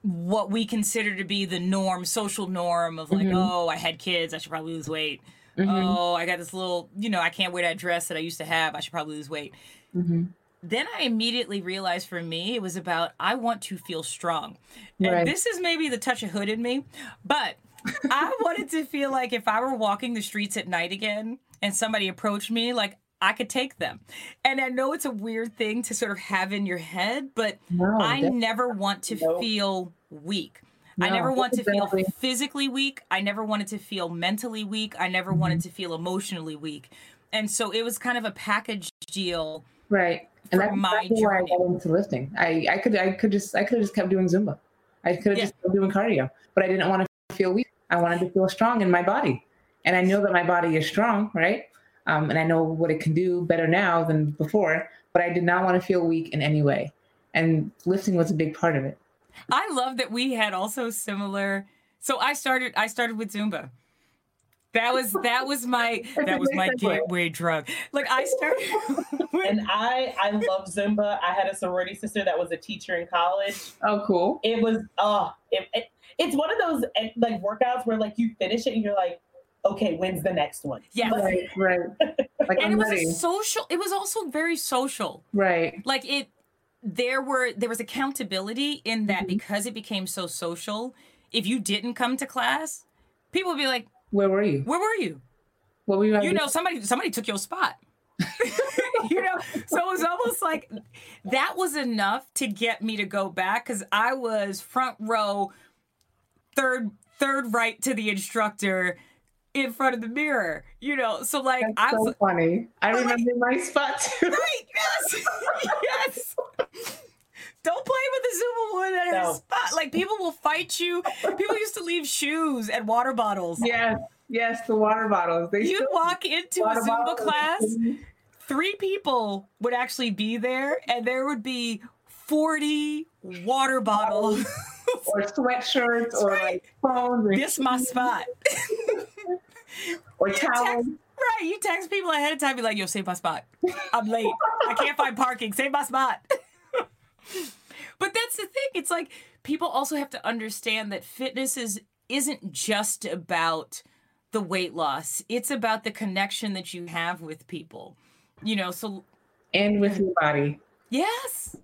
what we consider to be the norm, social norm of like, Mhm. oh, I had kids, I should probably lose weight. Mhm. Oh, I got this little, you know, I can't wear that dress that I used to have. I should probably lose weight. Mhm. Then I immediately realized for me, it was about I want to feel strong. And Right. this is maybe the touch of hood in me, but I wanted to feel like if I were walking the streets at night again and somebody approached me, like I could take them. And I know it's a weird thing to sort of have in your head, but No, I never want to Nope. feel weak. I never want to feel physically weak. I never wanted to feel mentally weak. I never wanted Mm-hmm. to feel emotionally weak. And so it was kind of a package deal. right. And that's my exactly why I got into lifting. I, I could I could just I could have just kept doing Zumba. I could have Yeah. just kept doing cardio, but I didn't want to feel weak. I wanted to feel strong in my body, and I know that my body is strong, right? Um, and I know what it can do better now than before. But I did not want to feel weak in any way, and lifting was a big part of it. I love that we had also similar. So I started. I started with Zumba. That was that was my that was my segue. gateway drug. Like I started. with- And I I love Zumba. I had a sorority sister that was a teacher in college. Oh, cool. It was uh it, it, it's one of those eh, like workouts where like you finish it and you're like, okay, when's the next one? yes. Right, right. Like And I'm it was ready. a social. It was also very social. Right. like it there were there was accountability in that Mhm. because it became so social if you didn't come to class people would be like Where were you? where were you What were you? you know somebody somebody took your spot you know so it was almost like that was enough to get me to go back because i was front row third third right to the instructor in front of the mirror you know so like That's i was so funny. I like- remember my spot too. Right. Yes. yes. Don't play with the Zumba woman at her No. spot. Like people will fight you. People used to leave shoes and water bottles. Yes, yes, the water bottles. They You'd walk into a Zumba class, three people would actually be there, and there would be 40 water bottles. or sweatshirts or right. like phones or, this my spot. or towels. Right. You text people ahead of time, be like, yo, save my spot. I'm late. I can't find parking. Save my spot. but that's the thing. It's like people also have to understand that fitness is isn't just about the weight loss. It's about the connection that you have with people. You know, so and with your body. yes.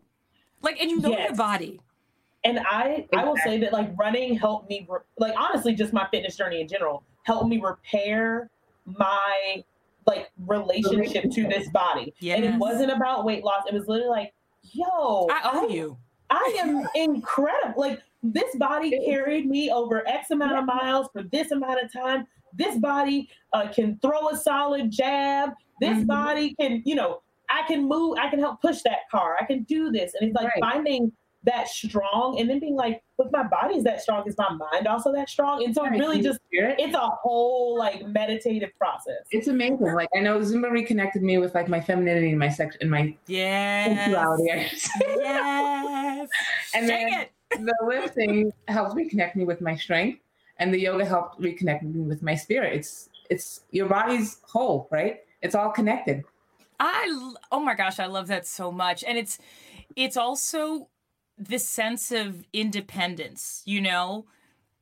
Like and you know your body. And I I will say that like running helped me re- like honestly just my fitness journey in general helped me repair my like relationship to this body. And it wasn't about weight loss. It was literally like, yo, I owe you. I am incredible. Like this body carried me over X amount of miles for this amount of time. This body uh, can throw a solid jab. This Mhm. body can, you know, I can move. I can help push that car. I can do this. And it's like Right. finding that strong and then being like, if my body's that strong, is my mind also that strong? And so it Right. really just it's a whole like meditative process. It's amazing. Like I know Zumba reconnected me with like my femininity and my sex and my Yes. sensuality. I should say. Yes. And Dang then it. the lifting helped reconnect me with my strength, and the yoga helped reconnect me with my spirit. It's it's your body's whole, right? It's all connected. i oh my gosh, I love that so much. And it's it's also this sense of independence, you know?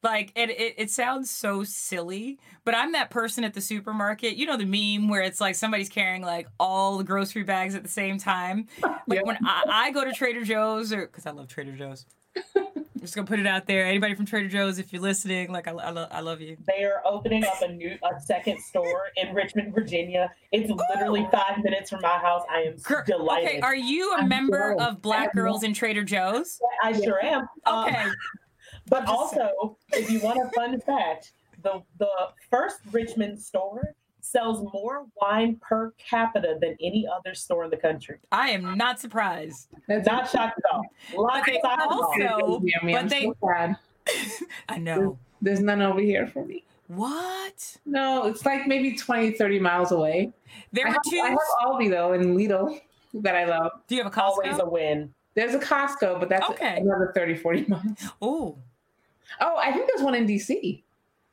Like it, it it sounds so silly, but I'm that person at the supermarket. You know the meme where it's like somebody's carrying like all the grocery bags at the same time. Like Yeah. when I, I go to Trader Joe's or because I love Trader Joe's. I'm just gonna put it out there. Anybody from Trader Joe's, if you're listening, like I, I, lo- I love you. They are opening up a new a second store in Richmond, Virginia. It's literally five minutes from my house. I am Gr- delighted. Okay, are you a I'm member of Black Girls in Trader Joe's? I sure am. Um, Okay. but I'm also, if you want a fun fact, the the first Richmond store sells more wine per capita than any other store in the country. I am not surprised. That's Not shocked at all. Lots they of side also- hustles. But I'm they- so sad. I know. There's none over here for me. What? No, it's like maybe 20, 30 miles away. There I were have, two. I have Aldi though and Lidl that I love. Do you have a Costco? always a win. There's a Costco, but that's Okay. another 30, 40 miles. Oh, Oh, I think there's one in DC.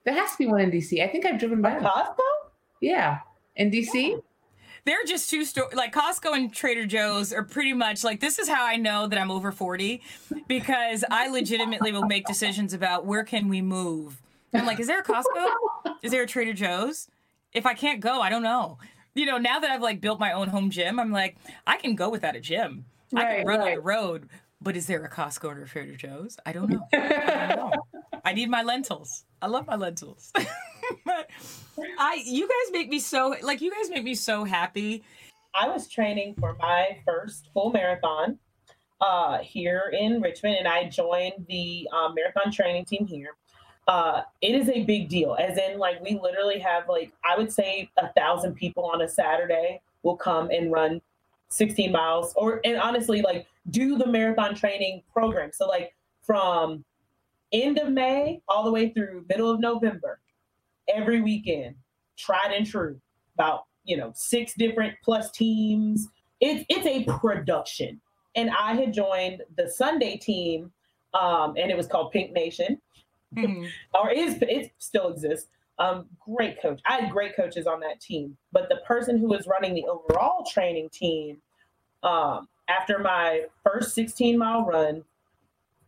There has to be one in DC. I think I've driven by. it. Costco? Yeah. In DC? they're just two store like Costco and Trader Joe's are pretty much like this is how I know that I'm over 40 because I legitimately will make decisions about where can we move. I'm like, is there a Costco? Is there a Trader Joe's? If I can't go, I don't know. You know, now that I've like built my own home gym, I'm like, I can go without a gym. I can run on the road, but is there a Costco or a Trader Joe's? I don't know. I don't know. I need my lentils. I love my lentils. But I you guys make me so like you guys make me so happy. I was training for my first full marathon uh, here in Richmond, and I joined the um, marathon training team here. Uh, it is a big deal, as in, like, we literally have, like, I would say a thousand people on a Saturday will come and run 16 miles, or, and honestly, like, do the marathon training program. So, like, from end of May all the way through middle of November, every weekend, tried and true, about you know six different plus teams. It's it's a production, and I had joined the Sunday team, um, and it was called Pink Nation, Mhm. or is it still exists. Um, great coach. I had great coaches on that team, but the person who was running the overall training team, um, after my first 16 mile run,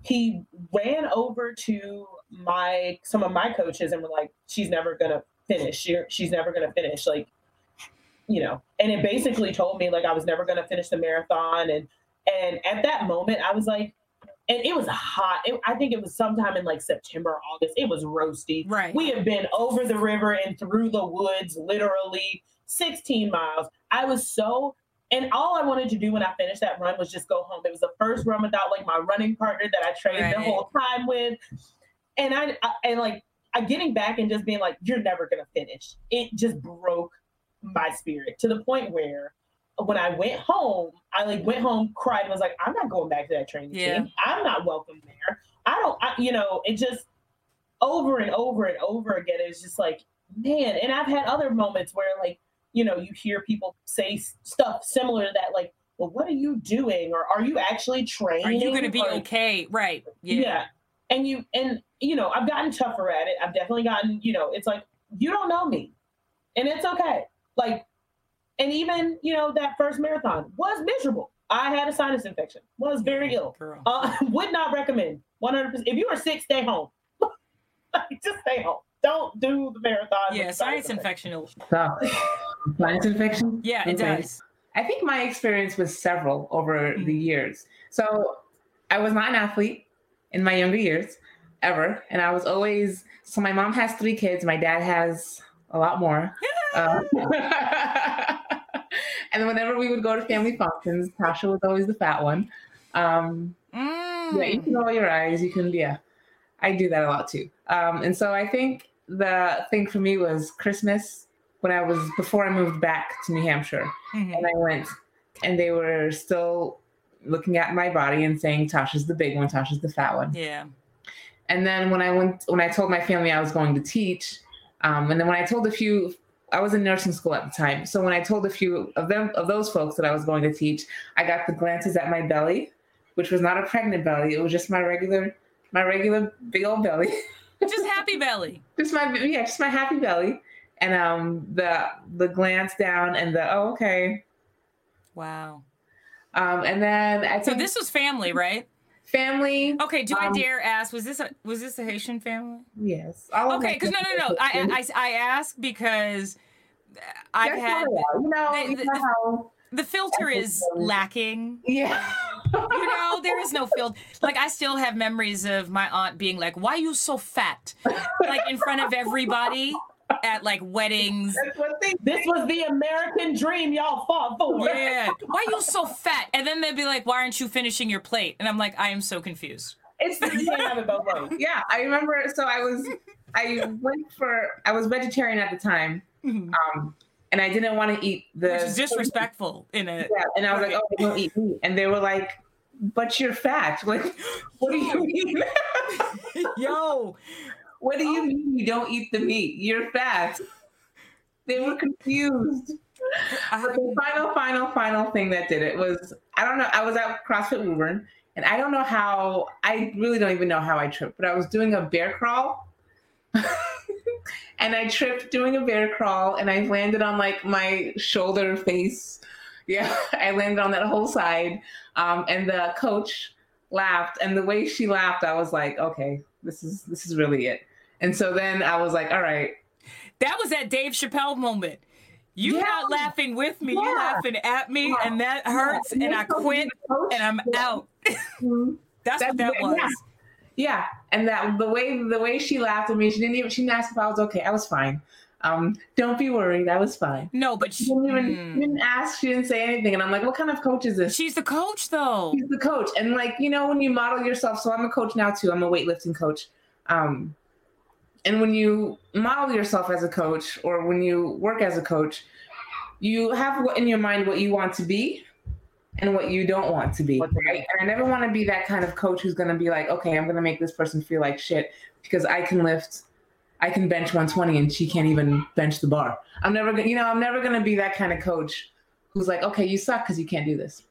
he ran over to my some of my coaches and were like, "She's never gonna finish. She, she's never gonna finish." Like, you know, and it basically told me like I was never gonna finish the marathon. And and at that moment, I was like, and it was hot. It, I think it was sometime in like September, August. It was roasty. Right. We have been over the river and through the woods, literally 16 miles. I was so, and all I wanted to do when I finished that run was just go home. It was the first run without like my running partner that I trained the whole time with. And I, I and like I getting back and just being like, you're never gonna finish. It just broke my spirit to the point where when I went home, I like went home, cried, and was like, I'm not going back to that training Yeah. team. I'm not welcome there. I don't, I, you know, it just over and over and over again. It's just like, man. And I've had other moments where, like, you know, you hear people say stuff similar to that, like, well, what are you doing? Or are you actually training? Are you going to be Or- okay? Right. Yeah. yeah. And you, and, you know, I've gotten tougher at it. I've definitely gotten, you know, it's like, you don't know me. And it's okay. Like, and even, you know, that first marathon was miserable. I had a sinus infection, was very ill. Girl. Uh, would not recommend 100%. If you are sick, stay home. Just stay home. Don't do the marathon. yeah, sinus infection. will- So, sinus infection. Yeah, it Okay. does. I think my experience was several over the Mhm. years. So I was not an athlete in my younger years ever. And I was always, so my mom has three kids, my dad has a lot more. Uh, and whenever we would go to family functions, Tasha was always the fat one. Um, Mm. yeah, you can roll your eyes. You can, yeah. I do that a lot too. Um, and so I think the thing for me was Christmas when I was before I moved back to New Hampshire, Mhm. and I went, and they were still looking at my body and saying Tasha's the big one, Tasha's the fat one. Yeah. And then when I went, when I told my family I was going to teach, um, and then when I told a few, I was in nursing school at the time. So when I told a few of them, of those folks that I was going to teach, I got the glances at my belly, which was not a pregnant belly. It was just my regular, my regular big old belly. Just happy belly. just my, yeah, just my happy belly. And um, the the glance down and the oh okay, Wow. Um, and then I So this was family, right? family. Okay. Do I Um, dare ask? Was this a was this a Haitian family? Yes. Okay. Because no, no, no. I, I I ask because I've had they you know, the- you know how the filter is lacking. yeah. You know, there is no filter. Like I still have memories of my aunt being like, "Why you so fat?" Like in front of everybody at like weddings. That's what they This was the American dream y'all fought for. Yeah. Why are you so fat? And then they'd be like, "Why aren't you finishing your plate?" And I'm like, "I am so confused." It's You can't have both yeah. I remember. So I was, I went for. I was vegetarian at the time, um, and I didn't want to eat the. Which is disrespectful in a Yeah, and I was like, oh, I don't eat meat, and they were like, but you're fat. Like, what do you mean? yo. What do you mean you don't eat the meat? You're fat. They were confused. But the final, final, final thing that did it was I don't know. I was at CrossFit Woburn, and I don't know how. I really don't even know how I tripped, but I was doing a bear crawl, and I tripped doing a bear crawl and I landed on like my shoulder face. Yeah, I landed on that whole side. Um, and the coach laughed and the way she laughed, I was like, okay, this is this is really it. And so then I was like, all right. That was that Dave Chappelle moment. You Yeah. not laughing with me, You're laughing at me, Yeah. and that hurts, Yeah. and I quit, and I'm Yeah. out. Mhm. That's, what that That's- was. yeah. Yeah, and that the way the way she laughed at me, she didn't even she didn't ask if I was okay. I was fine. Um, don't be worried, I was fine. No, but She she, didn't even mm. she didn't ask. She didn't say anything, and I'm like, what kind of coach is this? she's the coach, though. She's the coach, and like you know, when you model yourself. So I'm a coach now too. I'm a weightlifting coach. Um, and when you model yourself as a coach, or when you work as a coach, you have in your mind what you want to be and what you don't want to be. Right? And I never want to be that kind of coach who's going to be like, okay, I'm going to make this person feel like shit because I can lift, I can bench 120 and she can't even bench the bar. I'm never, you know, I'm never going to be that kind of coach who's like, okay, you suck because you can't do this.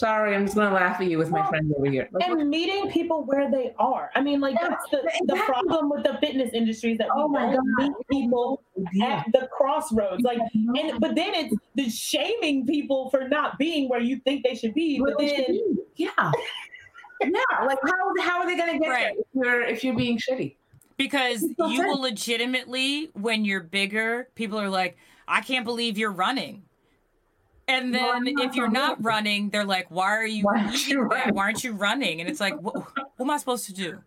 Sorry, I'm just going to laugh at you with my Well, friends over here. Like, and meeting people where they are. I mean, like Yeah, that's the, the problem with the fitness industry is that Oh my don't God. meet people yeah. at the crossroads. Like, and but then it's the shaming people for not being where you think they should be. But then yeah. Yeah, like how, how are they going to get Right. there if you're if you're being shitty? Because you will legitimately, when you're bigger, people are like, I can't believe you're running. And then I'm if you're not running, they're like, why are you Why aren't you running? Why aren't you running? And it's like, what, what am I supposed to do?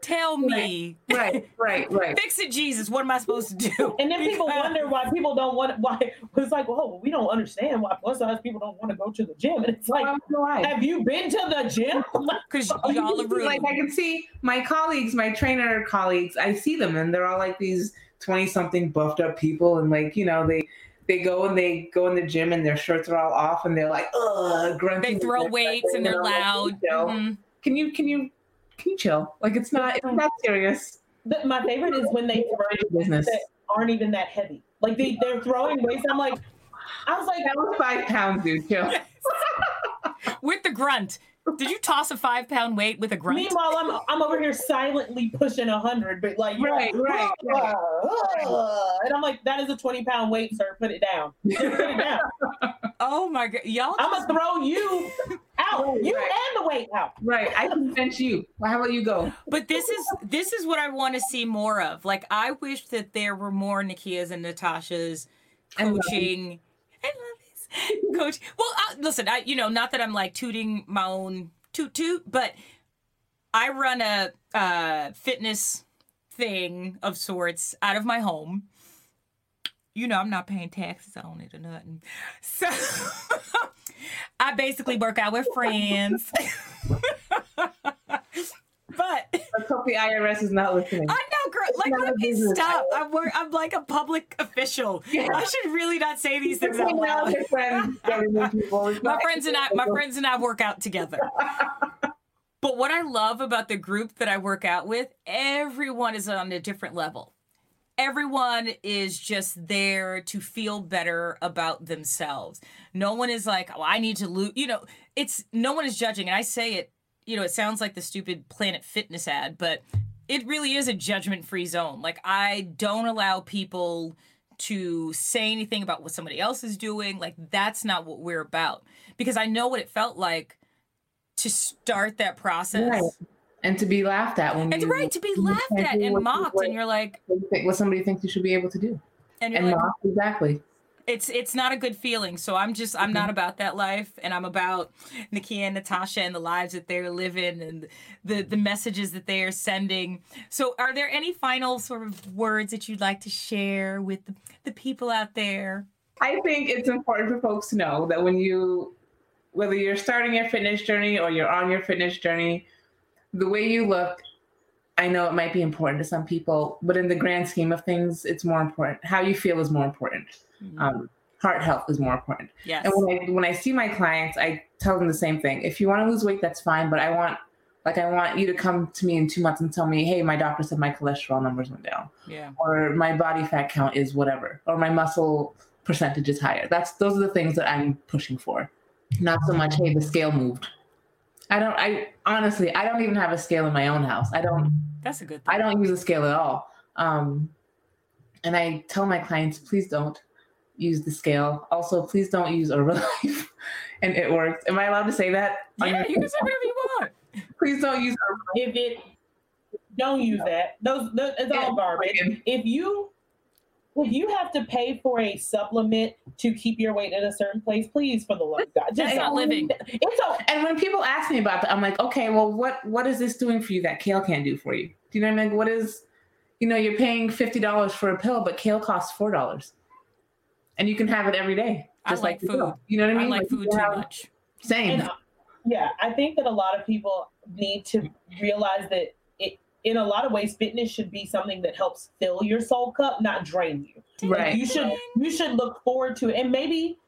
Tell me. Right, right, right. Fix it, Jesus. What am I supposed to do? and then people wonder why people don't want why it's like, oh, we don't understand why plus size people don't want to go to the gym. And it's like, Well, have you been to the gym? Because y'all are rude. Like I can see my colleagues, my trainer colleagues, I see them and they're all like these 20 something buffed up people and like, you know, they they go and they go in the gym and their shirts are all off and they're like, ugh, grunting. They throw weights and they're loud. Chill. Mhm. Can you can you can you chill? Like it's not it's not serious. The- my favorite is when they throw Mind business. that aren't even that heavy. Like they, they're throwing weights. I'm like, I was like, That was five pounds, dude. Chill. With the grunt. Did you toss a five pound weight with a grunt? meanwhile, I'm I'm over here silently pushing a hundred, but like, you're Right, like, right, right. "Uh," and I'm like, that is a 20 pound weight, sir. Put it down. Just put it down. Oh my god. Y'all I'm gonna throw you out, Right, you right. and the weight out. Right. I can bench you. Well, how about you go? But this is this is what I want to see more of. Like I wish that there were more Nikkias and Natasha's I love coaching. I love coach. Well, listen, I you know not that I'm like tooting my own toot toot, but I run a uh, fitness thing of sorts out of my home. You know, I'm not paying taxes on it or nothing. So I basically work out with friends. but Let's hope the IRS is not listening. I know, girl. Like, let me stop. I'm work. I'm like a public official. Yeah. I should really not say these things out loud. with friends, people. My friends and I, my friends and I work out together. But what I love about the group that I work out with, everyone is on a different level. Everyone is just there to feel better about themselves. No one is like, oh, I need to lose. You know, it's no one is judging. And I say it, you know, it sounds like the stupid Planet Fitness ad, but it really is a judgment free zone. Like, I don't allow people to say anything about what somebody else is doing. Like, that's not what we're about. Because I know what it felt like to start that process. Right. And to be laughed at when And you right, to be laughed at and mocked, and you're like, what somebody thinks you should be able to do. and you're And like, mocked, exactly. It's it's not a good feeling. So I'm just I'm not about that life, and I'm about Nikki and Natasha and the lives that they're living and the the messages that they are sending. So are there any final sort of words that you'd like to share with the, the people out there? I think it's important for folks to know that when you, whether you're starting your fitness journey or you're on your fitness journey, the way you look, I know it might be important to some people, but in the grand scheme of things, it's more important. How you feel is more important. Um, heart health is more important. yes. And when I when I see my clients, I tell them the same thing. If you want to lose weight, that's fine, but I want like I want you to come to me in two months and tell me, hey, my doctor said my cholesterol numbers went down, yeah. or my body fat count is whatever, or my muscle percentage is higher. That's those are the things that I'm pushing for. Not so much, hey, the scale moved. I don't I honestly I don't even have a scale in my own house. I don't That's a good I don't use a scale at all. Um, and I tell my clients, please don't use the scale. Also, please don't use Herbalife. and it works. Am I allowed to say that? Yeah, you can say whatever you want. Please don't use Herbalife. If it don't use that. Those, those it's Yeah, all garbage. If you if you have to pay for a supplement to keep your weight in a certain place, please, for the love of God, just That's not living. It's all And when people ask me about that, I'm like, okay, well, what what is this doing for you that kale can't do for you? Do you know what I mean? What is, you know, you're paying fifty dollars for a pill, but kale costs four dollars, and you can have it every day. I Just like food. pill. You know what I I mean? like food too have- much. Same. And uh, yeah, I think that a lot of people need to realize that it, in a lot of ways, fitness should be something that helps fill your soul cup, not drain you. Right. You should you should look forward to it, and maybe,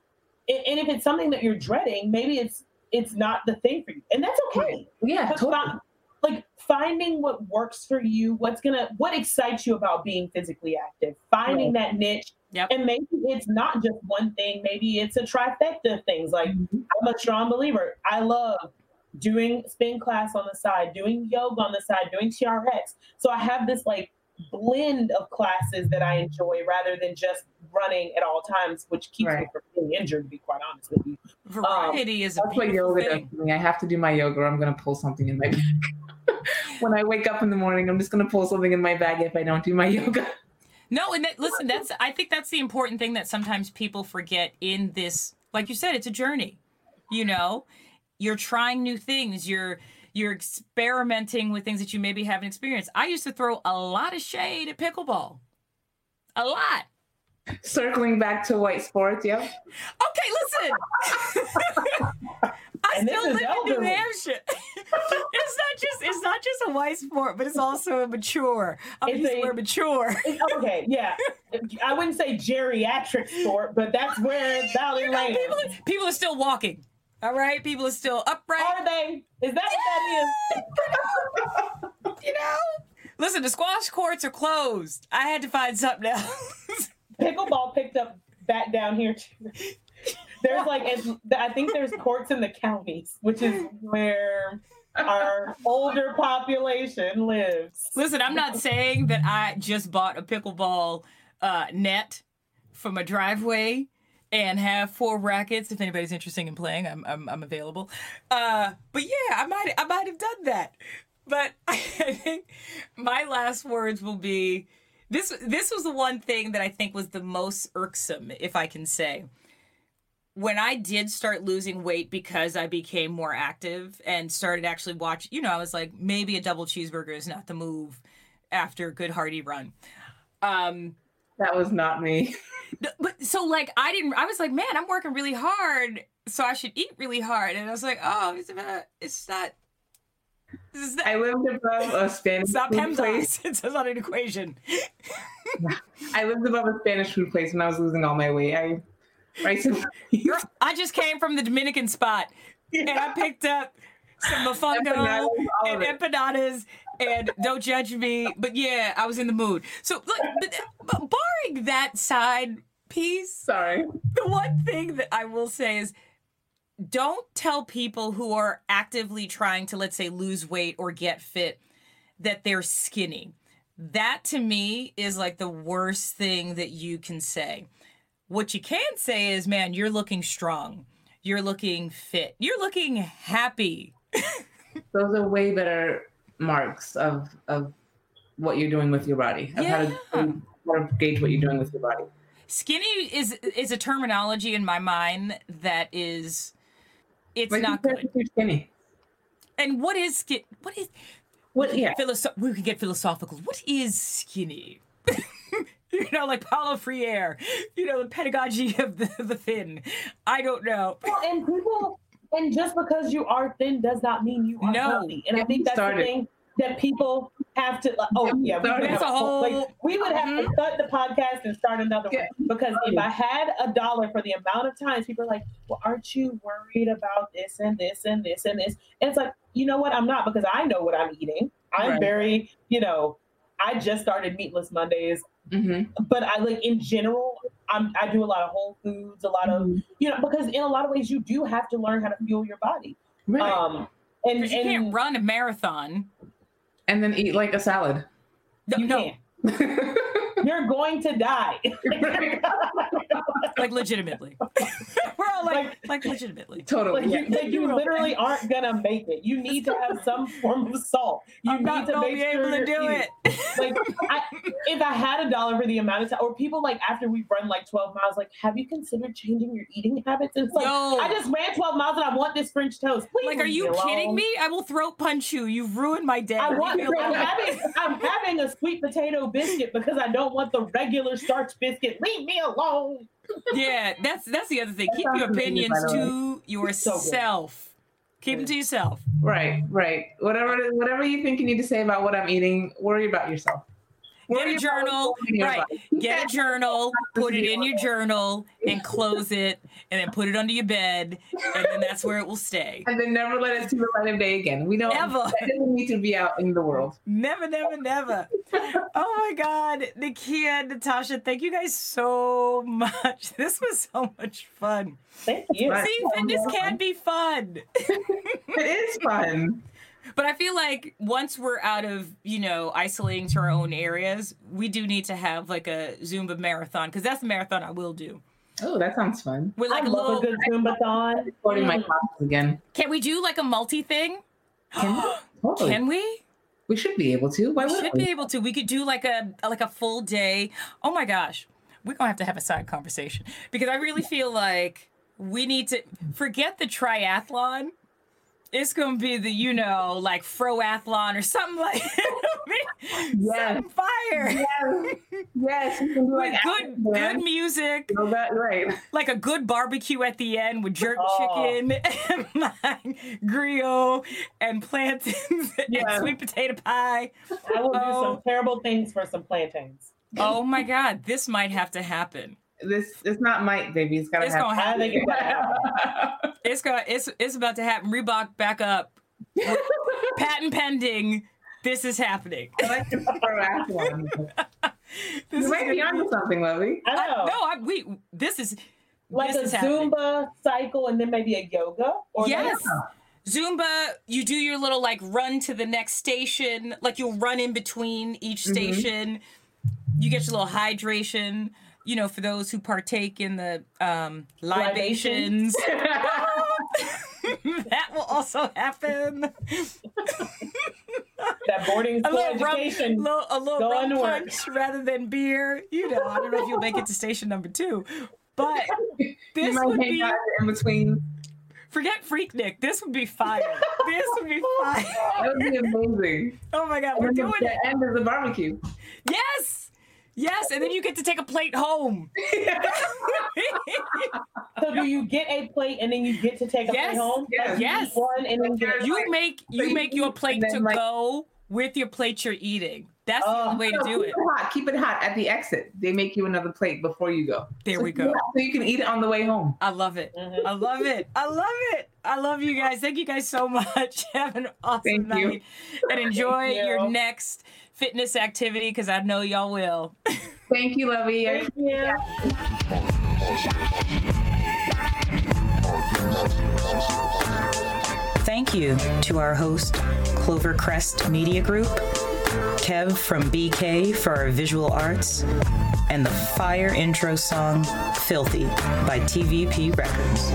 and if it's something that you're dreading, maybe it's it's not the thing for you, and that's okay. yeah, totally. like finding what works for you, what's gonna what excites you about being physically active, finding that niche. Yep. And maybe it's not just one thing, maybe it's a trifecta of things. Like Mhm. I'm a strong believer. I love doing spin class on the side, doing yoga on the side, doing TRX. So I have this like blend of classes that I enjoy rather than just running at all times, which keeps me from being injured, to be quite honest with you. Um, Variety is a That's what beautiful yoga does thing. to me. I have to do my yoga, or I'm gonna pull something in my bag. when I wake up in the morning, I'm just gonna pull something in my bag if I don't do my yoga. No, and that, listen, that's I think that's the important thing that sometimes people forget in this. Like you said, it's a journey. You know, you're trying new things. You're you're experimenting with things that you maybe haven't experienced. I used to throw a lot of shade at pickleball, a lot. Circling back to white sports, yeah. Okay, listen. I And still live in New. Hampshire. it's not just it's not just a white sport, but it's also a mature. I'm It's using the a- word mature. Okay, yeah. I wouldn't say geriatric sport, but that's where Valley You know, people, people are still walking. All right, people are still upright. Are they? Is that what that is? You know. Listen, the squash courts are closed. I had to find something else. Pickleball picked up back down here too. There's like, I think there's courts in the counties, which is where our older population lives. Listen, I'm not saying that I just bought a pickleball uh, net from a driveway and have four rackets. If anybody's interested in playing, I'm I'm, I'm available. Uh, but yeah, I might I might have done that. But I think my last words will be this. This was the one thing that I think was the most irksome, if I can say. When I did start losing weight because I became more active and started actually watch, you know, I was like, maybe a double cheeseburger is not the move after a good hearty run. Um, That was not me. but so like I didn't. I was like, man, I'm working really hard, so I should eat really hard. And I was like, oh, it's not. It's not. Not, I lived above a Spanish it's not food place. It's not an equation. I lived above a Spanish food place when I was losing all my weight. I I just came from the Dominican spot, and I picked up some mofongo and empanadas. And don't judge me, but yeah, I was in the mood. So, look, but, but barring that side piece, Sorry. the one thing that I will say is don't tell people who are actively trying to, let's say, lose weight or get fit that they're skinny. That to me is like the worst thing that you can say. What you can say is, man, you're looking strong. You're looking fit. You're looking happy. Those are way better marks of of what you're doing with your body. Of how, to, Yeah. how to gauge what you're doing with your body. Skinny is is a terminology in my mind that is it's Like, not good. Skinny. And what is skin? What is What? Yeah. Philosoph- we can get philosophical. What is skinny? you know, like Paulo Freire, you know, the pedagogy of the, the thin. I don't know. Well, and people, and just because you are thin does not mean you are No. healthy. And I think that's started. the thing that people have to. Like, oh Yeah, we yeah, would have, a whole- like, we would have to mm-hmm. cut the podcast and start another Yeah. one because if I had a dollar for the amount of times people are like, "Well, aren't you worried about this and this and this and this?" And it's like, you know what? I'm not because I know what I'm eating. I'm Right. very, you know, I just started meatless Mondays hmm but I like in general, I'm I do a lot of whole foods, a lot of you know, because in a lot of ways you do have to learn how to fuel your body. Right. Um and, Because you and can't run a marathon. and then eat like a salad. No, you no. can't. You're you're going to die. like legitimately. We're all like, like, legitimately. Totally. like, yeah. you, like you literally aren't gonna make it. You need to have some form of salt. You I'm need not to gonna make be sure able to do eating. it. Like, I, if I had a dollar for the amount of time, or people like after we've run like 12 miles, like, have you considered changing your eating habits? And it's like, Yo. I just ran 12 miles and I want this French toast. Please Like, are you me kidding me? I will throat punch you. You've ruined my day. I want. Leave me I'm having, I'm having a sweet potato biscuit because I don't want the regular starch biscuit. Leave me alone. yeah, that's that's the other thing. That Keep your opinions by the way. to yourself. Keep them to yourself. Right, right. Whatever, whatever you think you need to say about what I'm eating, worry about yourself. Get a journal, what's going on in your right? Get a journal, put it in your journal, and close it, and then put it under your bed, and then that's where it will stay. and then never let it see the light of day again. We don't. Ever. Need to be out in the world. Never, never, never. Oh my God, Nikkia Natasha, thank you guys so much. This was so much fun. Thank you. Right. See, fitness can be fun. It is fun. But I feel like once we're out of, you know, isolating to our own areas, we do need to have like a Zumba marathon because that's the marathon I will do. Oh, that sounds fun. With like I a love little, a good Zumbathon. Supporting my Mm. classes again. can we do like a multi thing? Can we? Totally. Can we? we should be able to. Why We would should be able to. We could do like a like a full day. Oh my gosh, we're gonna have to have a side conversation because I really feel like we need to forget the triathlon. It's gonna be the you know like froathlon or something like Yes. fire Yes. Yes. Do with like good good music, Yoga, right. like a good barbecue at the end with jerk Oh. chicken and like griot and plantains and sweet potato pie. I will do Oh. some terrible things for some plantains. Oh my god, this might have to happen. This it's not Mike, baby. It's gotta It's happen. gonna happen. think it's gonna It's it's it's about to happen. Reebok back up. Patent pending. This is happening. I like the triathlon. This You is might be onto something, Lovey. I I- know. no, I, we this is like this a is happening. Zumba cycle and then maybe a yoga. Or Yes. like- Zumba, you do your little like run to the next station, like you'll run in between each Mhm. station. You get your little hydration, you know, for those who partake in the um libations. that will also happen. that boarding A school little rum, education. little, a little Going rum punch rather than beer. You know, I don't know if you'll make it to station number two, but this would be in between. forget Freaknik. This would be fire. This would be fire. That would be amazing. Oh my god, we're And doing the it. end of the barbecue. Yes, yes, and then you get to take a plate home. So do you get a plate and then you get to take a Yes. plate home? Yes. Like, you Yes. eat One and then get a you make you you make your eat plate to like- go with your plate you're eating. That's the Oh. only way to do keep it. hot. Keep it hot at the exit. They make you another plate before you go. There So we go. So you can eat it on the way home. I love it. Mhm. I love it. I love it. I love you guys. Thank you guys so much. Have an awesome Thank you. night and enjoy you. your next fitness activity because I know y'all will. Thank you, Lovey. Thank you. Thank you to our host, Clovercrest Media Group, Kev from BK for our visual arts, and the fire intro song Filthy by TVP Records.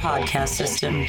Podcast system.